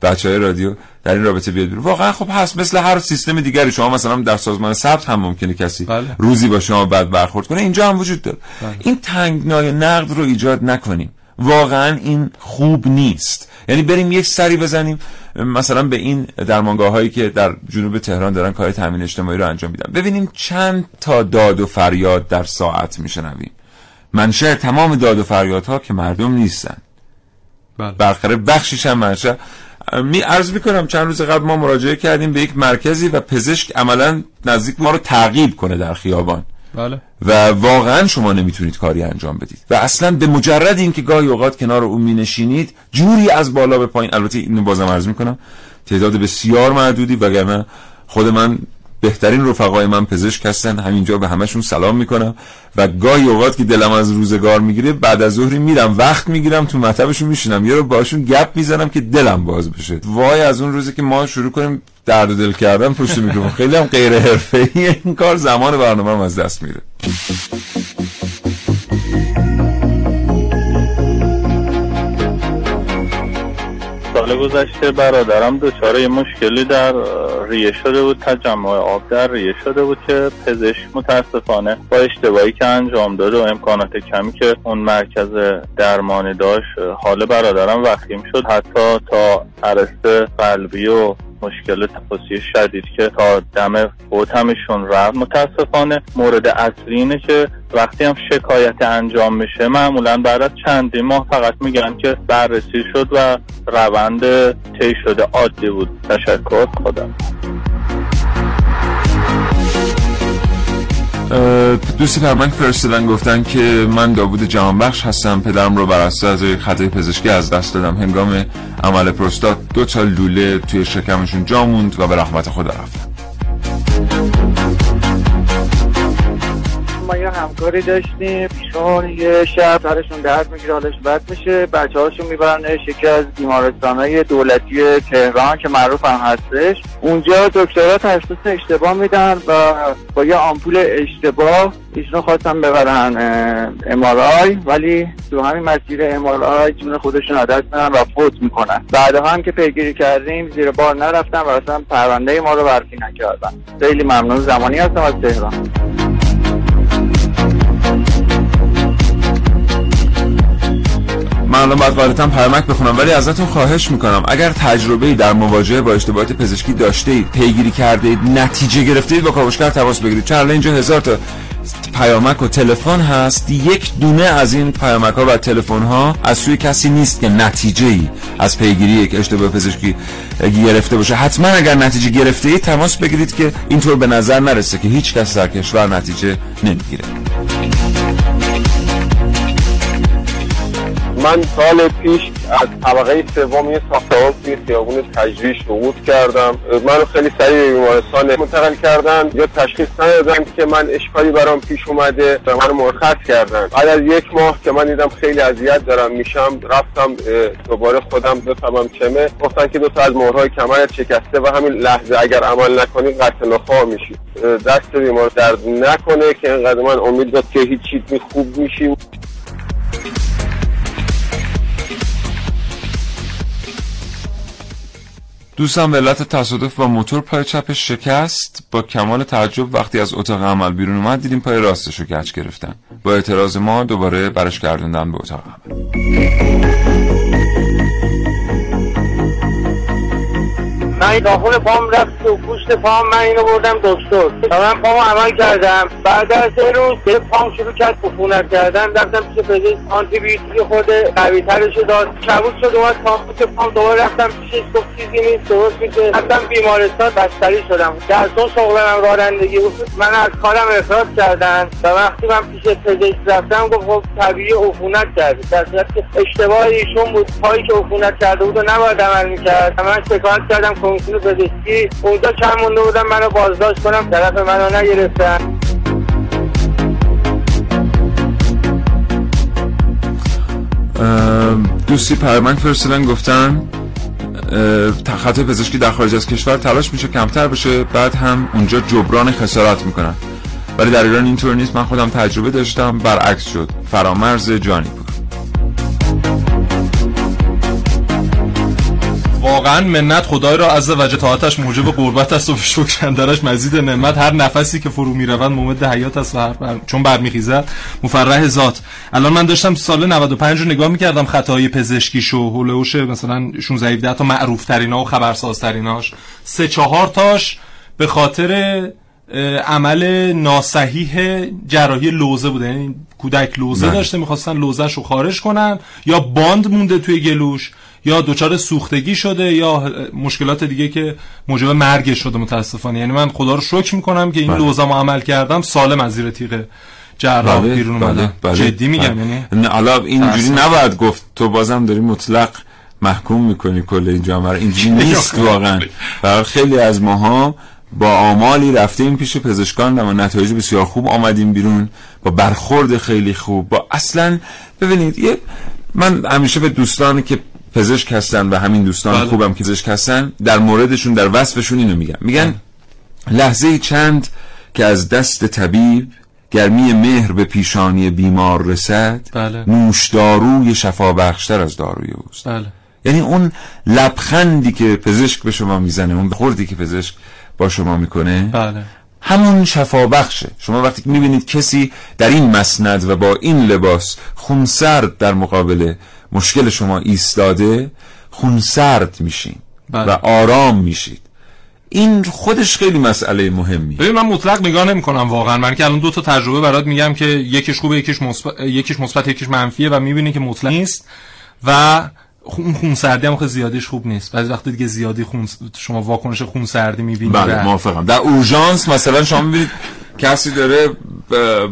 بچه های رادیو در این رابطه بیاد واقعا خب هست مثل هر سیستم دیگری. شما مثلا در سازمان ثبت هم ممکنه کسی بله. روزی با شما بد برخورد کنه. اینجا هم وجود داره. بله. این تنگنای نقد رو ایجاد نکنیم. واقعا این خوب نیست. یعنی بریم یک سری بزنیم. مثلا به این درمانگاه هایی که در جنوب تهران دارن کار تامین اجتماعی رو انجام میدن. ببینیم چند تا داد و فریاد در ساعت میشنویم. منشه تمام داد و فریادها که مردم نیستن. بله. برخره بخشیش هم منشه. می عرض می‌کنم چند روز قبل ما مراجعه کردیم به یک مرکزی و پزشک عملا نزدیک ما رو تعقیب کنه در خیابان. بله. و واقعا شما نمی‌تونید کاری انجام بدید و اصلا به مجرد اینکه گاهی اوقات کنار او می نشینید جوری از بالا به پایین البته اینو بازم عرض می‌کنم تعداد بسیار معدودی وگرنه خود من بهترین رفقای من پزشک هستن همینجا به همشون سلام می‌کنم و گاهی اوقات که دلم از روزگار می‌گیره بعد از ظهری میرم وقت می‌گیرم تو مطبشون میشینم یه رو باشون گپ می‌زنم که دلم باز بشه. وای از اون روزی که ما شروع کنیم درد دل کردن پشت میکروفون. خیلی هم غیر حرفه‌ای. این کار زمان برنامه از دست میره. سال گذشته برادرم دچار مشکلی در ریه شده بود تجمع آب در ریه شده بود که پزشک متاسفانه با اشتباهی که انجام داده و امکانات کمی که اون مرکز درمانی داشت حال برادرم وخیم شد. حتی تا عرصه قلبی و مشکل تفاصیل شدید که تا دم فوتمشون رفت. متاسفانه مورد اصلی اینه که وقتی هم شکایت انجام میشه معمولا بعد از چندی ماه فقط میگن که بررسی شد و روند طی شده. عادی بود. تشکر. خودم دوستی پرمن فرستادن گفتن که من داوود جهانبخش هستم پدرم رو بر اساس خطای پزشکی از دست دادم. هنگام عمل پروستات دو تا لوله توی شکمشون جا موند و به رحمت خدا رفتم یه همکاری داشتیم. چون یه شب سرشون درد می‌گیره حالش بد میشه. بچه هاشون میبرنش یکی از بیمارستان های دولتی تهران که معروف هم هستش. اونجا دکترها تشخیص اشتباه میدن و با یه آمپول اشتباه ایشون خواستن ببرن امارای ولی تو همین مسیر امارای جون خودشون عدد میدن و فوت می‌کنن. بعد هم که پیگیری کردیم زیر بار نرفتن و اصلا پرونده ما رو برفی نکردن. خیلی ممنون. زمانی هستم از تهران. الان باید قاعدتا پرمک بخونم ولی ازتون خواهش می‌کنم. اگر تجربه در مواجهه با اشتباهات پزشکی داشته اید پیگیری کرده اید نتیجه گرفته اید با کاوشگر تماس بگیرید. چون اینجا هزار تا پیامک و تلفن هست. یک دونه از این پیامک ها و تلفن ها از سوی کسی نیست که نتیجه ای از پیگیری یک اشتباه پزشکی گرفته باشه. حتما اگر نتیجه گرفته اید تماس بگیرید که اینطور به نظر نرسه که هیچ کس در کشور نتیجه نمی‌گیره. من سال پیش از طبقه سوم یه ساختمان توی خیابون تجریش سقوط کردم. منو خیلی سریع به بیمارستان منتقل کردن. یا تشخیص ندادن که من اشکالی برام پیش اومده و منو مرخص کردن. بعد از یک ماه که من دیدم خیلی اذیت دارم میشم رفتم دوباره خودم بفهمم چمه. گفتن که دو تا از مهرهای کمرت شکسته و همین لحظه اگر عمل نکنی قطع نخواه میشی. دست بیمار درد نکنه که اینقدر من امید داد که هیچ خوب میشی دوستم به علت تصادف با موتور پای چپش شکست. با کمال تعجب وقتی از اتاق عمل بیرون اومد دیدیم پای راستش رو گچ گرفتن. با اعتراض ما دوباره برش گردوندن به اتاق عمل. من ناخون پام رفت و گوش پشت پام من اینو بردم دکتر. و من پامو عمل کردم. بعد از سه روز به پام شروع کرد عفونت کردن رفتم پیش پزشک. آنتی بیوتیک خود قوی ترشو داد. کبود شد اومد پام پام دوباره رفتم پیشش گفت چیزی نیست. درست میشه رفتم بیمارستان بستری شدم. در اون شغلم رانندگی بود. من از کارم اخراج کردن. و وقتی من پیش پزشک رفتم گفت خب طبیعی عفونت کرده در صورت که اشتباه ایشون بود. پایی که عفونت کرده بود و نباید عمل می‌کرد. من شکایت کردم کمیسیون پزشکی اونجا چند مونده بودم منو بازداشت کنم. طرف منو نگرفتن. دوستی پرمنگ فرستادن گفتن خطای پزشکی در خارج از کشور تلاش میشه کمتر بشه بعد هم اونجا جبران خسارت می‌کنن. ولی در ایران اینطور نیست. من خودم تجربه داشتم برعکس شد. فرامرز جانی بود. واقعا منت خدای را از وجه طاعتش موجب قربت است و شکر اندرش مزید نعمت. هر نفسی که فرو می‌روند مومد حیات است و هر بر... چون برمیخیزد مفرح ذات. الان من داشتم سال 95 رو نگاه می‌کردم خطای پزشکیشو هولوش مثلا 16 17 تا معروف ترینا و خبرساز تریناش سه چهار تاش به خاطر عمل ناسحیح جراحی لوزه بوده. یعنی کودک لوزه بله. داشته می‌خواستن لوزش رو خارج کنن یا باند مونده توی گلوش. یا دچار سوختگی شده یا مشکلات دیگه که موجب مرگ شده متاسفانه یعنی من خدا رو شکر می‌کنم که این بله. لوزم عمل کردم سالم از زیر تیغ جراح بله. بیرون بله. بله. جدی میگم یعنی نه حالا اینجوری نباید گفت تو بازم داری مطلق محکوم می‌کنی کل این جامعه اینجوری [LAUGHS] نیست واقعا خیلی از ماها با آمالی رفتیم پیش پزشکان و نتایج بسیار خوب آمدیم بیرون با برخورد خیلی خوب با اصلا ببینید یه من همیشه به دوستانی که پزشک هستن و همین دوستان بله. خوبم که پزشک هستن در موردشون در وصفشون اینو میگن میگن بله. لحظه چند که از دست طبیب گرمی مهر به پیشانی بیمار رسد بله. نوشداروی شفا بخشتر از داروی اوست بله. یعنی اون لبخندی که پزشک به شما می‌زنه اون خوردی که پزشک با شما می‌کنه بله. همون شفا بخشه شما وقتی که می‌بینید کسی در این مسند و با این لباس خونسرد در مقابل مشکل شما ایستاده خونسرد میشین بله. و آرام میشید. این خودش خیلی مسئله مهمی ببین من مطلق نگاه نمی کنم واقعا من که الان دو تا تجربه برات میگم که یکیش خوبه یکیش مثبت یکیش مثبت یکیش منفیه و می‌بینی که مطلق نیست و خون خون سردی هم زیادیش خوب نیست. بعضی وقتی دیگه زیادی خون شما واکنش خون سردی می‌بینید بله موافقم. در اورژانس مثلا شما می‌بینید کسی داره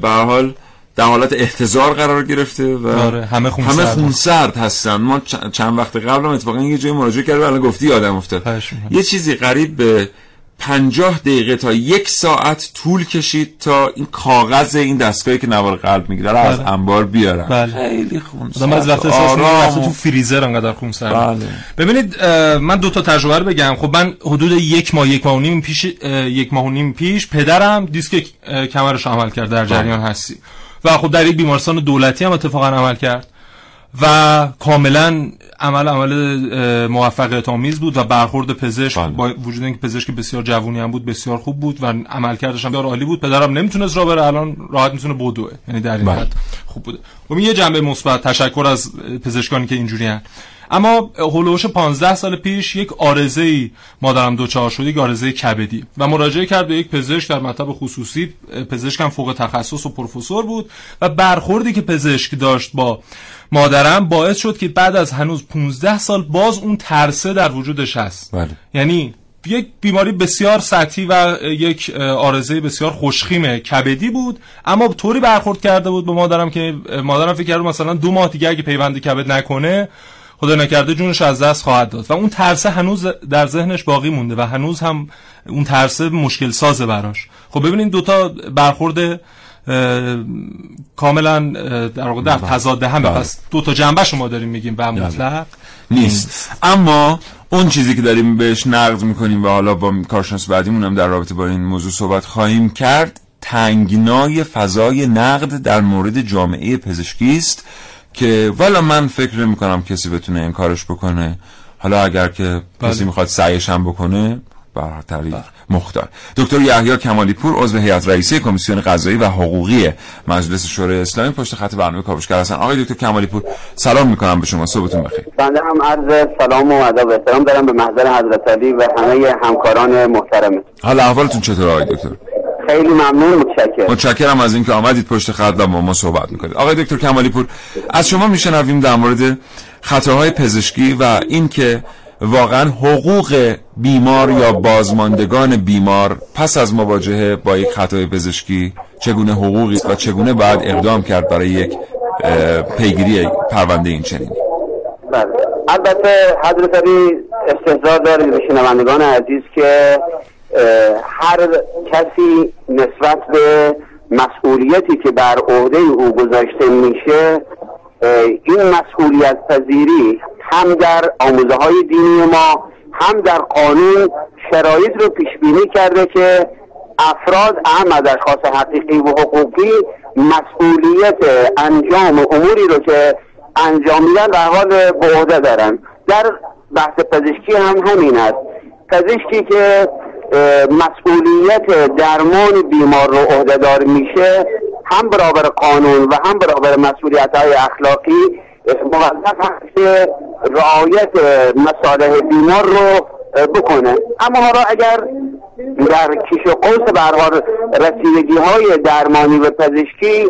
به حال در حالت احتضار قرار گرفته و آره، همه خون همه خون سرد هستن. ما چند وقت قبل هم اتفاقا یه جای مراجعه کردیم الان گفتی آدم افتاد. یه چیزی قریب به پنجاه دقیقه تا یک ساعت طول کشید تا این کاغذ این دستگاهی که نوار قلب می‌گیره از بله. انبار بیارن. بله. خیلی خون آدم از وقت احساس تو فریزر انقدر خون سرد بله. ببینید من دو تا تجربه رو بگم. خب من حدود یک ماه یک ماه و نیم پیش یک ماه و نیم پیش پدرم دیسک کمرش عمل کرد در جریان بله. هستی. و خب در یک بیمارستان دولتی هم اتفاقا عمل کرد و کاملا عمل عمل موفقیت آمیز بود و برخورد پزشک بله. با وجود اینکه پزشک بسیار جوونی هم بود بسیار خوب بود و عمل کردش هم عالی بود پدرم نمی‌تونست را بره الان راحت می‌تونه بدوه یعنی در این بله. حد خوب بوده و خب یه جنبه مثبت تشکر از پزشکانی که اینجوری هن. اما هولوش 15 سال پیش یک آرزه ای مادرم دوچار شد یک آرزه کبدی. و مراجعه کرد به یک پزشک در مطب خصوصی. پزشکم فوق تخصص و پروفسور بود و برخوردی که پزشک داشت با مادرم باعث شد که بعد از هنوز 15 سال باز اون ترسه در وجودش هست. بله. یعنی یک بیماری بسیار سطحی و یک آرزه بسیار خوشخیم کبدی بود اما طوری برخورد کرده بود به مادرم که مادرم فکر کرد مثلا دو ماه دیگه اگه پیوند کبد نکنه خدا نکرده جونش از دست خواهد داد و اون ترسه هنوز در ذهنش باقی مونده و هنوز هم اون ترسه مشکل سازه براش خب ببینید دوتا برخورد کاملا در واقع در بله. تضاد همه بله. پس دو تا جنبه شما داریم میگیم و بله. مطلق نیست اما اون چیزی که داریم بهش نقد می‌کنیم و حالا با کارشناس بعدیمون هم در رابطه با این موضوع صحبت خواهیم کرد تنگنای فضای نقد در مورد جامعه پزشکی است که والا من فکر نمی کنم کسی بتونه این کارش بکنه. حالا اگر که بله. کسی می‌خواد سعیش هم بکنه به تعریف مختار. دکتر یحیی کمالی پور عضو هیئت رئیسه کمیسیون قضایی و حقوقی مجلس شورای اسلامی پشت خط برنامه کاوشگر هستن. آقای دکتر کمالی پور سلام می‌کنم به شما. صبحتون بخیر. بنده هم عرض سلام و ادب و احترام دارم به محضر حضرت علی و همه همکاران محترم حال احوالتون چطور آقای دکتر؟ خیلی ممنون متشکرم. متشکرم از اینکه آمدید پشت خط و با ما صحبت می‌کنید. آقای دکتر کمالی پور از شما میشنویم در مورد خطاهای پزشکی و اینکه واقعا حقوق بیمار یا بازماندگان بیمار پس از مواجهه با یک خطای پزشکی چگونه حقوقی و چگونه باید اقدام کرد برای یک پیگیری پرونده این چنینی؟ بله. البته حضرت علی استحضار دارید به شنوندگان عزیز که هر کسی نسبت به مسئولیتی که بر عهده او گذاشته میشه این مسئولیت پذیری هم در آموزه های دینی ما هم در قانون شرایط رو پیش بینی کرده که افراد اهم از اشخاص حقیقی و حقوقی مسئولیت انجام اموری رو که انجام میدن در حال به عهده دارن. در بحث پزشکی هم همین است. پزشکی که مسئولیت درمان بیمار رو عهدهدار میشه هم برابر قانون و هم برابر مسئولیت های اخلاقی موظف هست که رعایت مصالح بیمار رو بکنه. اما حالا اگر در کیش قوس به هر حال رسیدگی های درمانی و پزشکی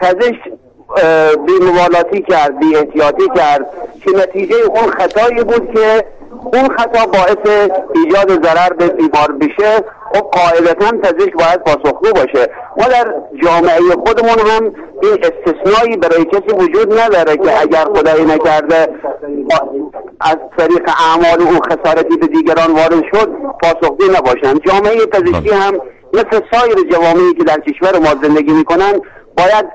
پزشک اه، بی موالاتی کرد بی احتیاطی کرد که نتیجه اون خطایی بود که اون خطا باعث ایجاد ضرر به بیمار بشه خب قاعدتا پزشک باید پاسخگو باشه. ما در جامعه خودمون هم این استثنایی برای کسی وجود نداره که اگر خدایی نکرده از طریق اعمال او خسارتی به دیگران وارد شد پاسخگو نباشن. جامعه پزشکی هم مثل سایر جوامعی که در کشور ما زندگی می‌کنن باید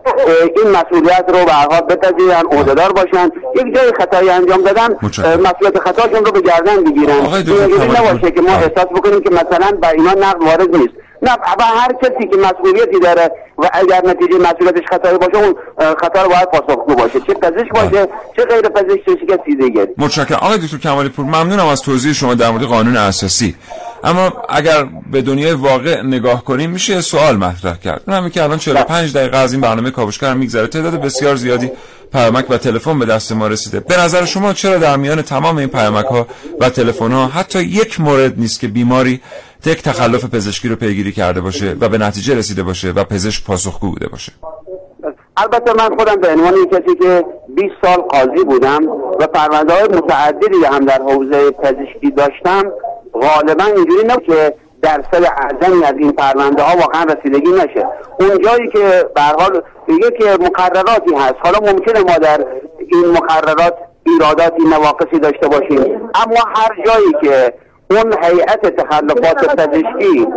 این مسئولیت رو به هر حال بپذیرن عهدهدار باشن. یک جای خطایی انجام دادن مسئولیت خطاشون رو به گردن بگیرن. اینجوری نباشه که ما. احساس بکنیم که مثلا بر اینا نقد وارد نیست. نه و هر کسی که مسئولیتی داره و اگر نتیجه مسئولیتش خطایی باشه اون خطا رو باید پاسخگو باشه. چه پزشک باشه چه غیر پزشک چه کسی دیگه متشکرم. آقای دکتر کمالی پور ممنونم از توضیح شما در مورد قانون اساسی. اما اگر به دنیای واقع نگاه کنیم میشه سوال مطرح کرد. اون همین که الان 45 دقیقه از این برنامه کاوشگر میگذره تعداد بسیار زیادی پیامک و تلفن به دست ما رسیده. به نظر شما چرا در میان تمام این پیامک ها و تلفن ها حتی یک مورد نیست که بیماری تک تخلف پزشکی رو پیگیری کرده باشه و به نتیجه رسیده باشه و پزشک پاسخگو بوده باشه؟ البته من خودم به عنوان کسی که 20 سال قاضی بودم و پرونده های متعددی هم در حوزه پزشکی داشتم غالبا اینجوری نه که درصد اعظمی از این پرونده ها واقعا رسیدگی نشه. اون جایی که به حال یک مقرراتی هست. حالا ممکنه ما در این مقررات ایراداتی نواقصی داشته باشیم. اما هر جایی که اون هیئت تخلفات پزشکی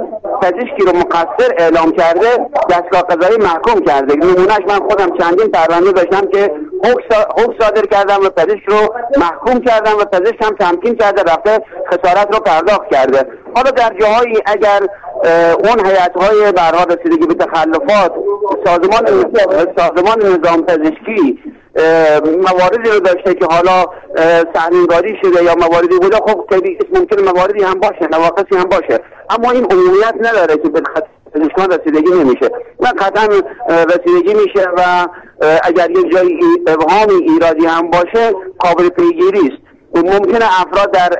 پزشکی رو مقصر اعلام کرده دستگاه قضایی محکوم کرده. نمونهش من خودم چندین پرونده داشتم که حکم صادر کردم و پزشک رو محکوم کردم و پزشک هم تمکین کرده رفته خسارت رو پرداخت کرده. حالا در جاهایی اگر اون هیئت های برها رسیدگی به تخلفات سازمان سازمان نظام پزشکی مواردی رو داشته که حالا سهمینگاری شده یا مواردی بوده خب طبیعی ممکن مواردی هم باشه نواقصی هم باشه. اما این عمومیت نداره که به خط پزشکان رسیدگی نمیشه. و قطعا رسیدگی میشه و اگر یک جایی ای- ابهامی ایرادی هم باشه قابل پیگیری است. ممکنه افراد در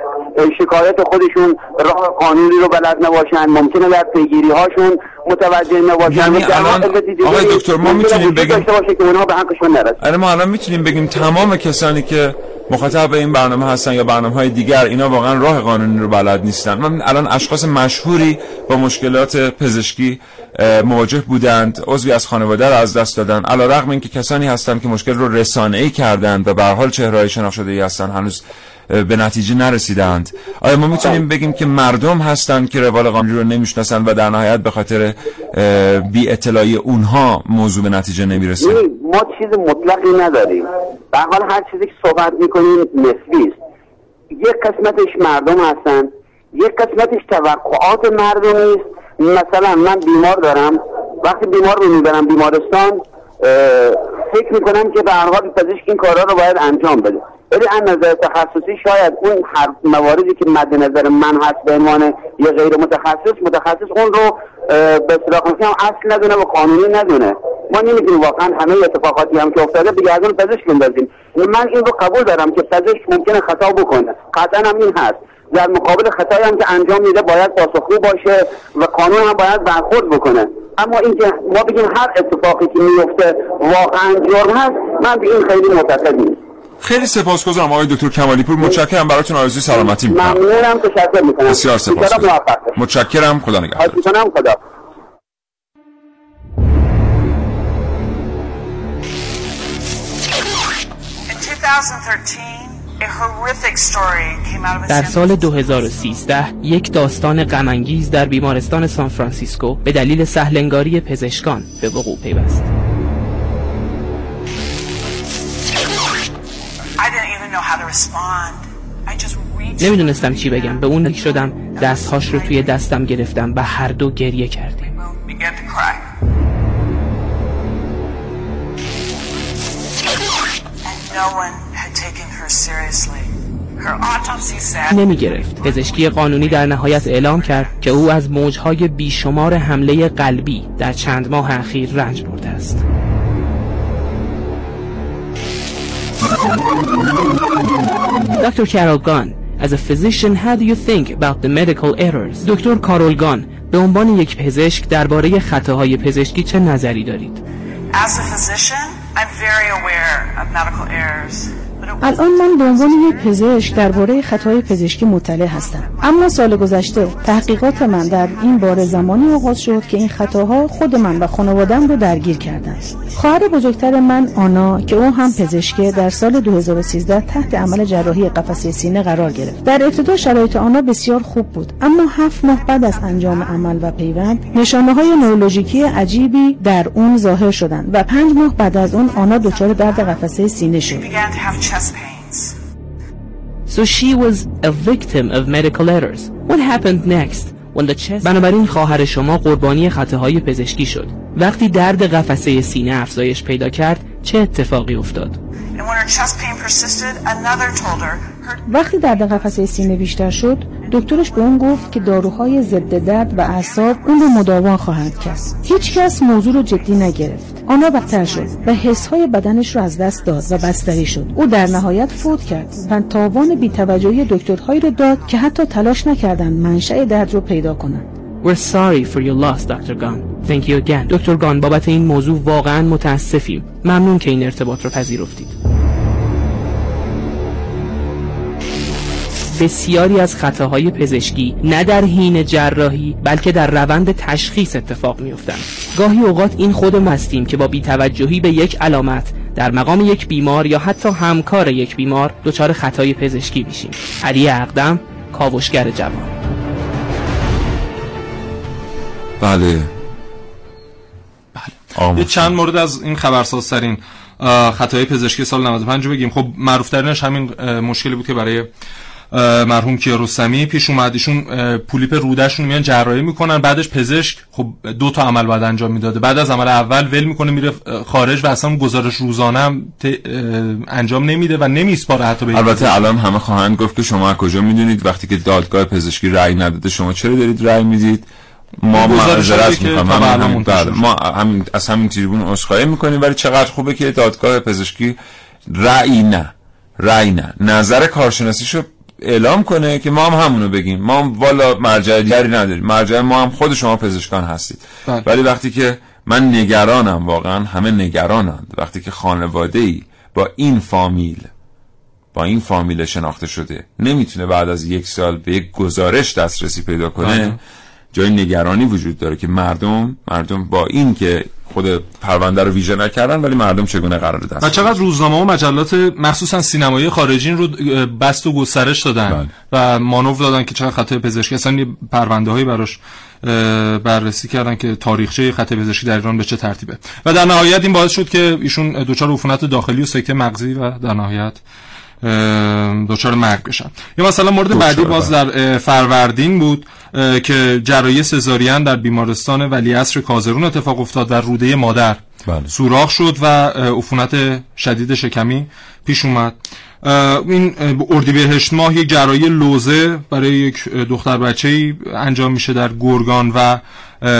شکایت خودشون راه قانونی رو بلد نباشن ممکنه در پیگیری هاشون متوجه یعنی الان- آقای دکتر، ما می‌تونیم بگیم- که اونها به نرسه. آره ما الان می‌تونیم بگیم تمام کسانی که مخاطب این برنامه هستن یا برنامه های دیگر اینا واقعا راه قانونی رو بلد نیستن. من الان اشخاص مشهوری با مشکلات پزشکی مواجه بودند عضوی از خانواده رو از دست دادن. علی رغم اینکه کسانی هستند که مشکل رو رسانه ای کردند و به هر حال چهره‌های شناخته شده ای هستن هنوز به نتیجه نرسیدند. آیا ما می‌تونیم بگیم که مردم هستند که روال قانونی رو نمی‌شناسن و در نهایت به خاطر بی اطلاعی اونها موضوع به نتیجه نمی‌رسه؟ ما چیز مطلقی نداریم. به حال هر چیزی که صحبت می‌کنیم نسبی است. یک قسمتش مردم هستن یک قسمتش توقعات مردمی است مثلا من بیمار دارم وقتی بیمار رو می‌برم بیمارستان فکر می‌کنم که به حال پزشک این کارا رو باید انجام بده. ولی از نظر تخصصی شاید اون مواردی که مد نظر من هست به عنوان یه غیر متخصص متخصص اون رو به اصطلاح هم اصل ندونه و قانونی ندونه. ما نمی‌تونیم واقعا همه اتفاقاتی هم که افتاده به گردن پزشک بندازیم. من این رو قبول دارم که پزشک ممکنه خطا بکنه. قطعا هم این هست. در مقابل خطایی هم که انجام میده باید پاسخگو باشه و قانون هم باید برخورد بکنه. اما اینکه ما بگیم هر اتفاقی که میفته واقعا جرم هست من به این خیلی معتقد نیست خیلی سپاسگزارم آقای دکتر کمالی پور متشکرم براتون آرزوی سلامتی می‌کنم. ممنونم تشکر می‌کنم. بسیار سپاسگزارم. متشکرم خدا نگهدار. خدا. در سال 2013 یک داستان غمانگیز در بیمارستان سان فرانسیسکو به دلیل سهلنگاری پزشکان به وقوع پیوست. نمی‌دونستم چی بگم. به اون شدم دستهاش رو توی دستم گرفتم و هر دو گریه کردیم. نمی گرفت پزشکی قانونی در نهایت اعلام کرد که او از موجهای بیشمار حمله قلبی در چند ماه اخیر رنج برده است Dr. Carol Gunn, as a physician, how do you think about the medical errors? دکتر کارول گان به عنوان یک پزشک درباره خطاهای پزشکی چه نظری دارید؟ As a physician, I'm very aware of medical errors. الان من به عنوان یک پزشک درباره خطای پزشکی مطلع هستم. اما سال گذشته تحقیقات من در این باره زمانی آغاز شد که این خطاها خود من و خانوادم رو درگیر کردند خواهر بزرگتر من آنا که او هم پزشکه در سال 2013 تحت عمل جراحی قفسه سینه قرار گرفت. در ابتدا شرایط آنا بسیار خوب بود اما هفت ماه بعد از انجام عمل و پیوند نشانه های نورولوژیکی عجیبی در اون ظاهر شدند و پنج ماه بعد از اون آنا دچار درد قفسه سینه شد. So she was a victim of medical errors. What happened next? When the chest... بنابراین خواهر شما قربانی خطاهای پزشکی شد. وقتی درد قفسه سینه افزایش پیدا کرد چه اتفاقی افتاد؟ وقتی درد قفسه سینه بیشتر شد دکترش به اون گفت که داروهای ضد درد و اعصاب اون رو مداوا خواهد کرد هیچ کس موضوع رو جدی نگرفت آنا بدتر شد و حسهای بدنش رو از دست داد و بستری شد او در نهایت فوت کرد و تاوان بیتوجهی دکترهایی رو داد که حتی تلاش نکردند منشأ درد رو پیدا کنند We're sorry for your loss, Dr. Gunn. Thank you again. دکتر گان بابت این موضوع واقعا متاسفیم. ممنون که این ارتباط رو پذیرفتید. بسیاری از خطاهای پزشکی نه در حین جراحی بلکه در روند تشخیص اتفاق میافتند. گاهی اوقات این خود ما هستیم که با بیتوجهی به یک علامت در مقام یک بیمار یا حتی همکار یک بیمار دچار خطای پزشکی میشیم. علی اقدم کاوشگر جوان. بله. بله. چند مورد از این خبرسازترین خطای پزشکی سال 95 بگیم. خب معروفترینش همین مشکلی بود که برای مرحوم کیارستمی پیش اومد. ایشون پولیپ رودشون میان جراحی می‌کنن. بعدش پزشک خب دو تا عمل بعد انجام می‌داده. بعد از عمل اول ول می‌کنه میره خارج و اصلا گزارش روزانه هم انجام نمیده و نمیسپاره حتی به البته الان همه خواهند گفت که شما کجا می‌دونید؟ وقتی که دادگاه پزشکی رأی نداده شما چرا دارید رأی می‌دید؟ ما معذرت همین بله ما همین از همین تریبون عذرخواهی می‌کنیم. ولی چقدر خوبه که دادگاه پزشکی رأی نه. رأی نه. نظر کارشناسیشو اعلام کنه که ما هم همونو بگیم ما هم والا مرجع دیگری نداریم مرجع ما هم خود شما پزشکان هستید بله. ولی وقتی که من نگرانم واقعا همه نگرانند وقتی که خانواده ای با این فامیل با این فامیل شناخته شده نمی‌تونه بعد از یک سال به یک گزارش دسترسی پیدا کنه بله. جای نگرانی وجود داره که مردم مردم با این که خود پرونده رو ویژه نکردن ولی مردم چگونه قرار دست و چقدر روزنامه و مجلات مخصوصا سینمایی خارجین رو بست و گسترش دادن بله. و مانور دادن که چقدر خطای پزشکی اصلا یه پرونده هایی براش بررسی کردن که تاریخچه خط پزشکی در ایران به چه ترتیبه و در نهایت این باعث شد که ایشون دچار عفونت داخلی و سکته مغزی و در نهایت دچار مرگ بشن. یا مثلا مورد بعدی باز در فروردین بود که جراحی سزارین در بیمارستان ولیعصر کازرون اتفاق افتاد در روده مادر. بله. سوراخ شد و عفونت شدید شکمی پیش اومد. این اردیبهشت ماه یک جراحی لوزه برای یک دختر بچه انجام میشه در گرگان و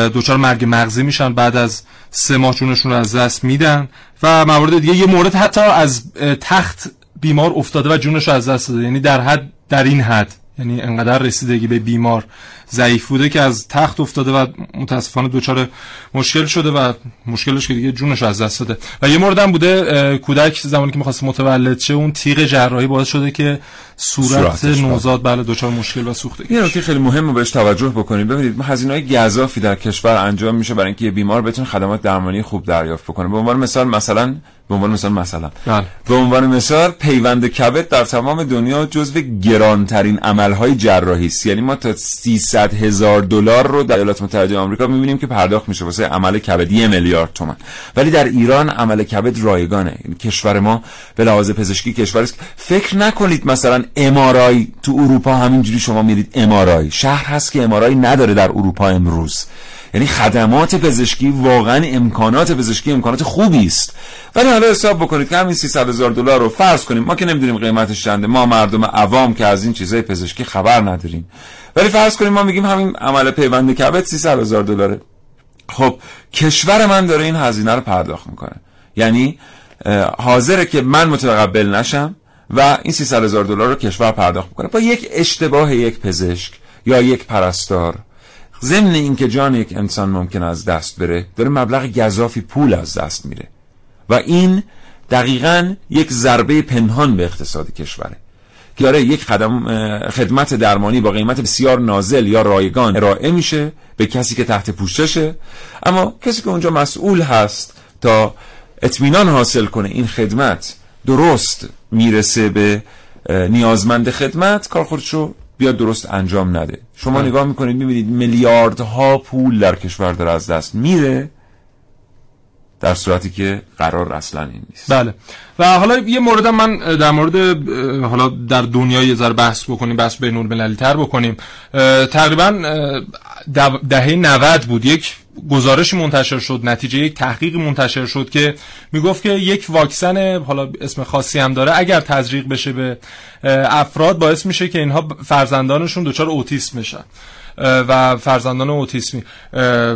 دچار مرگ مغزی میشن. بعد از سه ماه جونشون رو از دست میدن و موارد دیگه. یه مورد حتی از تخت بیمار افتاده و جونش رو از دست داده. یعنی در حد در این حد. یعنی انقدر رسیدگی به بیمار ضعیف بوده که از تخت افتاده و متاسفانه دچار مشکل شده و مشکلش که دیگه جونش از دست داده. و یه مورد هم بوده کودک زمانی که می‌خواست متولد شه اون تیغ جراحی باعث شده که صورت نوزاد بله دچار مشکل و سوختگی یه نکته خیلی مهمه بهش توجه بکنید ببینید هزینه های گزافی در کشور انجام میشه برای اینکه یه بیمار بتونه خدمات درمانی خوب دریافت بکنه. به عنوان مثال مثلا به عنوان مثال مثلا. بله. به عنوان مثال پیوند کبد در تمام دنیا جزو گرانترین عملهای جراحی است یعنی ما تا 300 هزار دلار رو در ایالات متحده آمریکا می‌بینیم که پرداخت میشه واسه عمل کبد یه میلیارد تومان. ولی در ایران عمل کبد رایگانه. یعنی کشور ما به لحاظ پزشکی کشوری است. فکر نکنید مثلا امارای تو اروپا همینجوری شما میرید امارای شهر هست که امارای نداره در اروپا امروز. یعنی خدمات پزشکی واقعا امکانات پزشکی امکانات خوبی است. ولی حالا حساب بکنید که همین 300 هزار دلار رو فرض کنیم. ما که نمی‌دونیم قیمتش چنده. ما مردم عوام که از این چیزای پزشکی خبر نداریم. ولی فرض کنیم ما میگیم همین عمل پیوند کبد 300 هزار دلاره. خب کشور من داره این هزینه رو پرداخت می‌کنه. یعنی حاضره که من متقبل نشم و این 300 هزار دلار رو کشور پرداخت می‌کنه. با یک اشتباه یک پزشک یا یک پرستار ضمن اینکه جان یک انسان ممکن از دست بره داره مبلغ گذافی پول از دست میره. و این دقیقا یک ضربه پنهان به اقتصاد کشوره. که آره یک خدم خدمت درمانی با قیمت بسیار نازل یا رایگان ارائه میشه به کسی که تحت پوششه. اما کسی که اونجا مسئول هست تا اطمینان حاصل کنه این خدمت درست می‌رسه به نیازمند خدمت کار خودشو بیاد درست انجام نده. شما. نگاه می‌کنید می‌بینید میلیاردها پول در کشور داره از دست میره در صورتی که قرار اصلا این نیست. بله. و حالا یه مورد من در مورد حالا در دنیا یه ذره بحث بکنیم بحث بین المللی تر بکنیم. تقریبا دهه 90 بود. یک گزارش منتشر شد نتیجه یک تحقیق منتشر شد که می‌گفت که یک واکسن حالا اسم خاصی هم داره اگر تزریق بشه به افراد باعث میشه که اینها فرزندانشون دچار اوتیسم بشن. و فرزندان اوتیسمی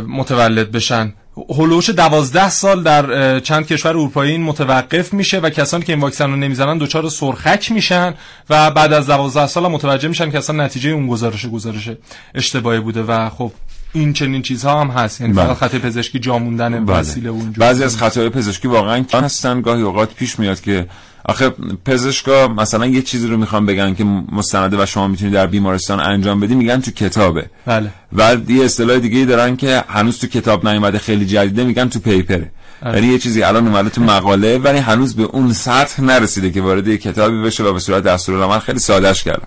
متولد بشن. هلوش دوازده سال در چند کشور اروپایی این متوقف میشه و کسانی که این واکسن رو نمی‌زنن دچار سرخک میشن و بعد از دوازده سال متوجه میشن که اصلا نتیجه اون گزارش گزارش اشتباهی بوده و خب این چنین چیزها هم هست یعنی بله. خط پزشکی جا موندن بله. وسیله اونجا بعضی از خطاهای پزشکی واقعا هستن گاهی اوقات پیش میاد که آخه پزشکا مثلا یه چیزی رو می‌خوام بگن که مستنده و شما می‌تونید در بیمارستان انجام بدی میگن تو کتابه. بله. و یه اصطلاح دیگه دارن که هنوز تو کتاب نیومده خیلی جدیده میگن تو پیپره. بله. یعنی یه چیزی الان اومده تو مقاله ولی هنوز به اون سطح نرسیده که وارد یه کتابی بشه و به صورت دستورالعمل خیلی سادهش کردم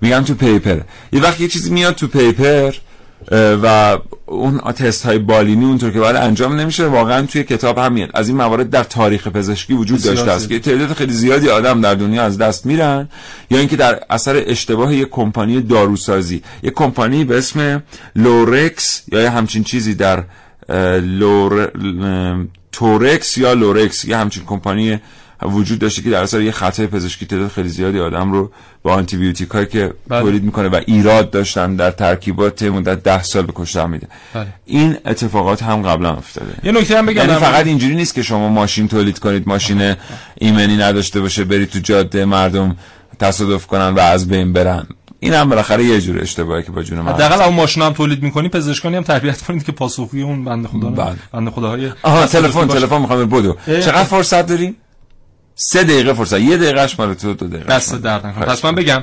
میگن تو paper یه وقت یه چیزی میاد تو paper و اون تست های بالینی اونطور که باید انجام نمیشه واقعا توی کتاب هم میاد از این موارد در تاریخ پزشکی وجود داشته است که تعداد خیلی زیادی آدم در دنیا از دست میرن یا اینکه در اثر اشتباه یک کمپانی داروسازی. یک کمپانی به اسم لورکس یا یه همچین چیزی در لور... تورکس یا لورکس یه همچین کمپانی وجود داشته که در اثر یه خطای پزشکی تعداد خیلی زیادی آدم رو با آنتی بیوتیک هایی که بله. تولید می‌کنه و ایراد داشتن در ترکیبات مدت ده سال به کشتن میده. بله. این اتفاقات هم قبلا افتاده. یه نکته هم بگم یعنی فقط اینجوری نیست که شما ماشین تولید کنید ماشین ایمنی نداشته باشه برید تو جاده مردم تصادف کنن و از بین برن. این هم بالاخره یه جور اشتباهی که با جون من حداقل اون ماشین هم تولید می‌کنی پزشکانی هم تربیت کنید که پاسخگوی اون بنده خدا بله. بنده خداهای آها تلفن تلفن می‌خوام بدو چقدر فرصت داریم سه دقیقه فرصت. یه دقیقهش مال تو دو دقیقه دست درد نکنه پس من بگم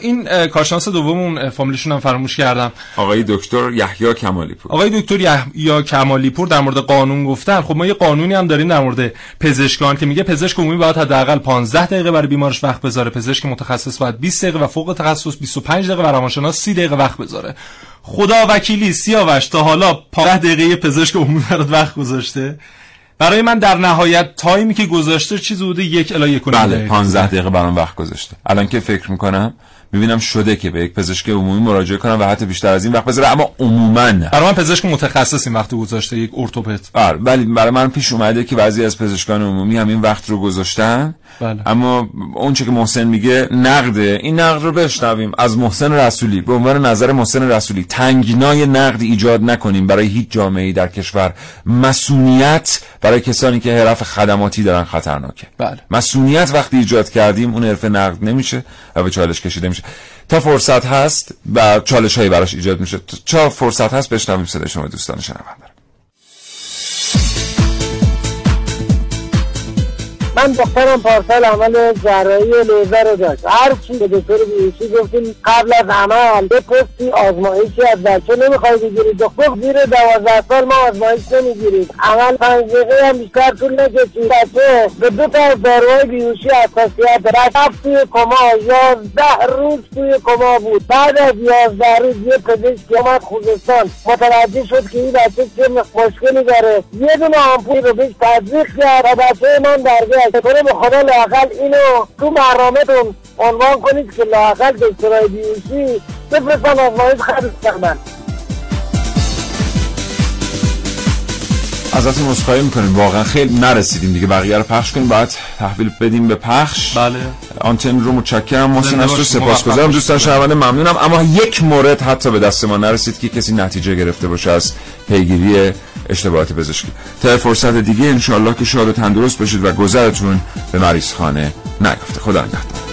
این کارشناس دوممون فامیلیشون هم فراموش کردم. آقای دکتر یحیی کمالی پور آقای دکتر یحیی کمالی پور در مورد قانون گفتن. خب ما یه قانونی هم داریم در مورد پزشکان که میگه پزشک عمومی باید حداقل 15 دقیقه برای بیمارش وقت بذاره. پزشک متخصص باید 20 دقیقه و فوق تخصص 25 دقیقه و روانشناس 30 دقیقه وقت بذاره. خدا وکیلی سیاوش تا حالا 15 دقیقه پزشک عمومی برات وقت گذاشته. برای من در نهایت تایمی که گذاشته چیز بوده یک الی یک بله 15 دقیقه برام وقت گذاشته. الان که فکر می‌کنم می‌بینم شده که به یک پزشک عمومی مراجعه کنم و حتی بیشتر از این وقت بذاره اما عموما برای من پزشک متخصص این وقت گذاشته یک ارتوپد آره ولی برای من پیش اومده که بعضی از پزشکان عمومی هم این وقت رو گذاشتن. بله. اما اون چه که محسن میگه نقده. این نقد رو بشنویم. از محسن رسولی. به عنوان نظر محسن رسولی تنگنای نقد ایجاد نکنیم برای هیچ جامعه در کشور. مسئولیت برای کسانی که حرف خدماتی دارن خطرناکه. بله. مسئولیت وقتی ایجاد کردیم اون حرف نقد نمیشه و به چالش کشیده میشه. تا فرصت هست و چالش هایی براش ایجاد میشه. تا فرصت هست بشنویم صدای شما دوستان شنونده. من دخترم پارسال عمل جراحی لیزر رو داشت. هر چی به دکتر بیوشی گفتیم قبل از عمل به پستی آزمایشی از بچه نمی‌خوای بگیری. دکتر زیر دوازده سال ما آزمایش نمی‌گیریم. عمل پنج دقیقه هم بیشتر طول نکشید. بچه به دو تا داروهای بیوشی حساسیت داره رفت توی کما. یازده روز توی کما بود. بعد از یازده روز یه پزشک اومد خوزستان. متوجه شد که این بچه چه مشکلی داره. یه دونه آمپول رو بهش تزریق کرد و بچه من درگه چطوره به خدا لاقل اینو تو برنامهتون عنوان کنید که لاقل دکترای بیوشی بفرستن آزمایش خرید کردن ازتون مصخایی می‌کنیم. واقعا خیلی نرسیدیم دیگه. بقیه رو پخش کنیم. باید تحویل بدیم به پخش. بله. آنتن رو متشکرم. محسن از تو. سپاسگزارم. دوستان شنونده ممنونم. اما یک مورد حتی به دست ما نرسید که کسی نتیجه گرفته باشه از پیگیری اشتباهات پزشکی. تا فرصت دیگه انشالله که شاد و تندرست باشید و گذرتون به مریض خانه نیفته خدا نگهدار.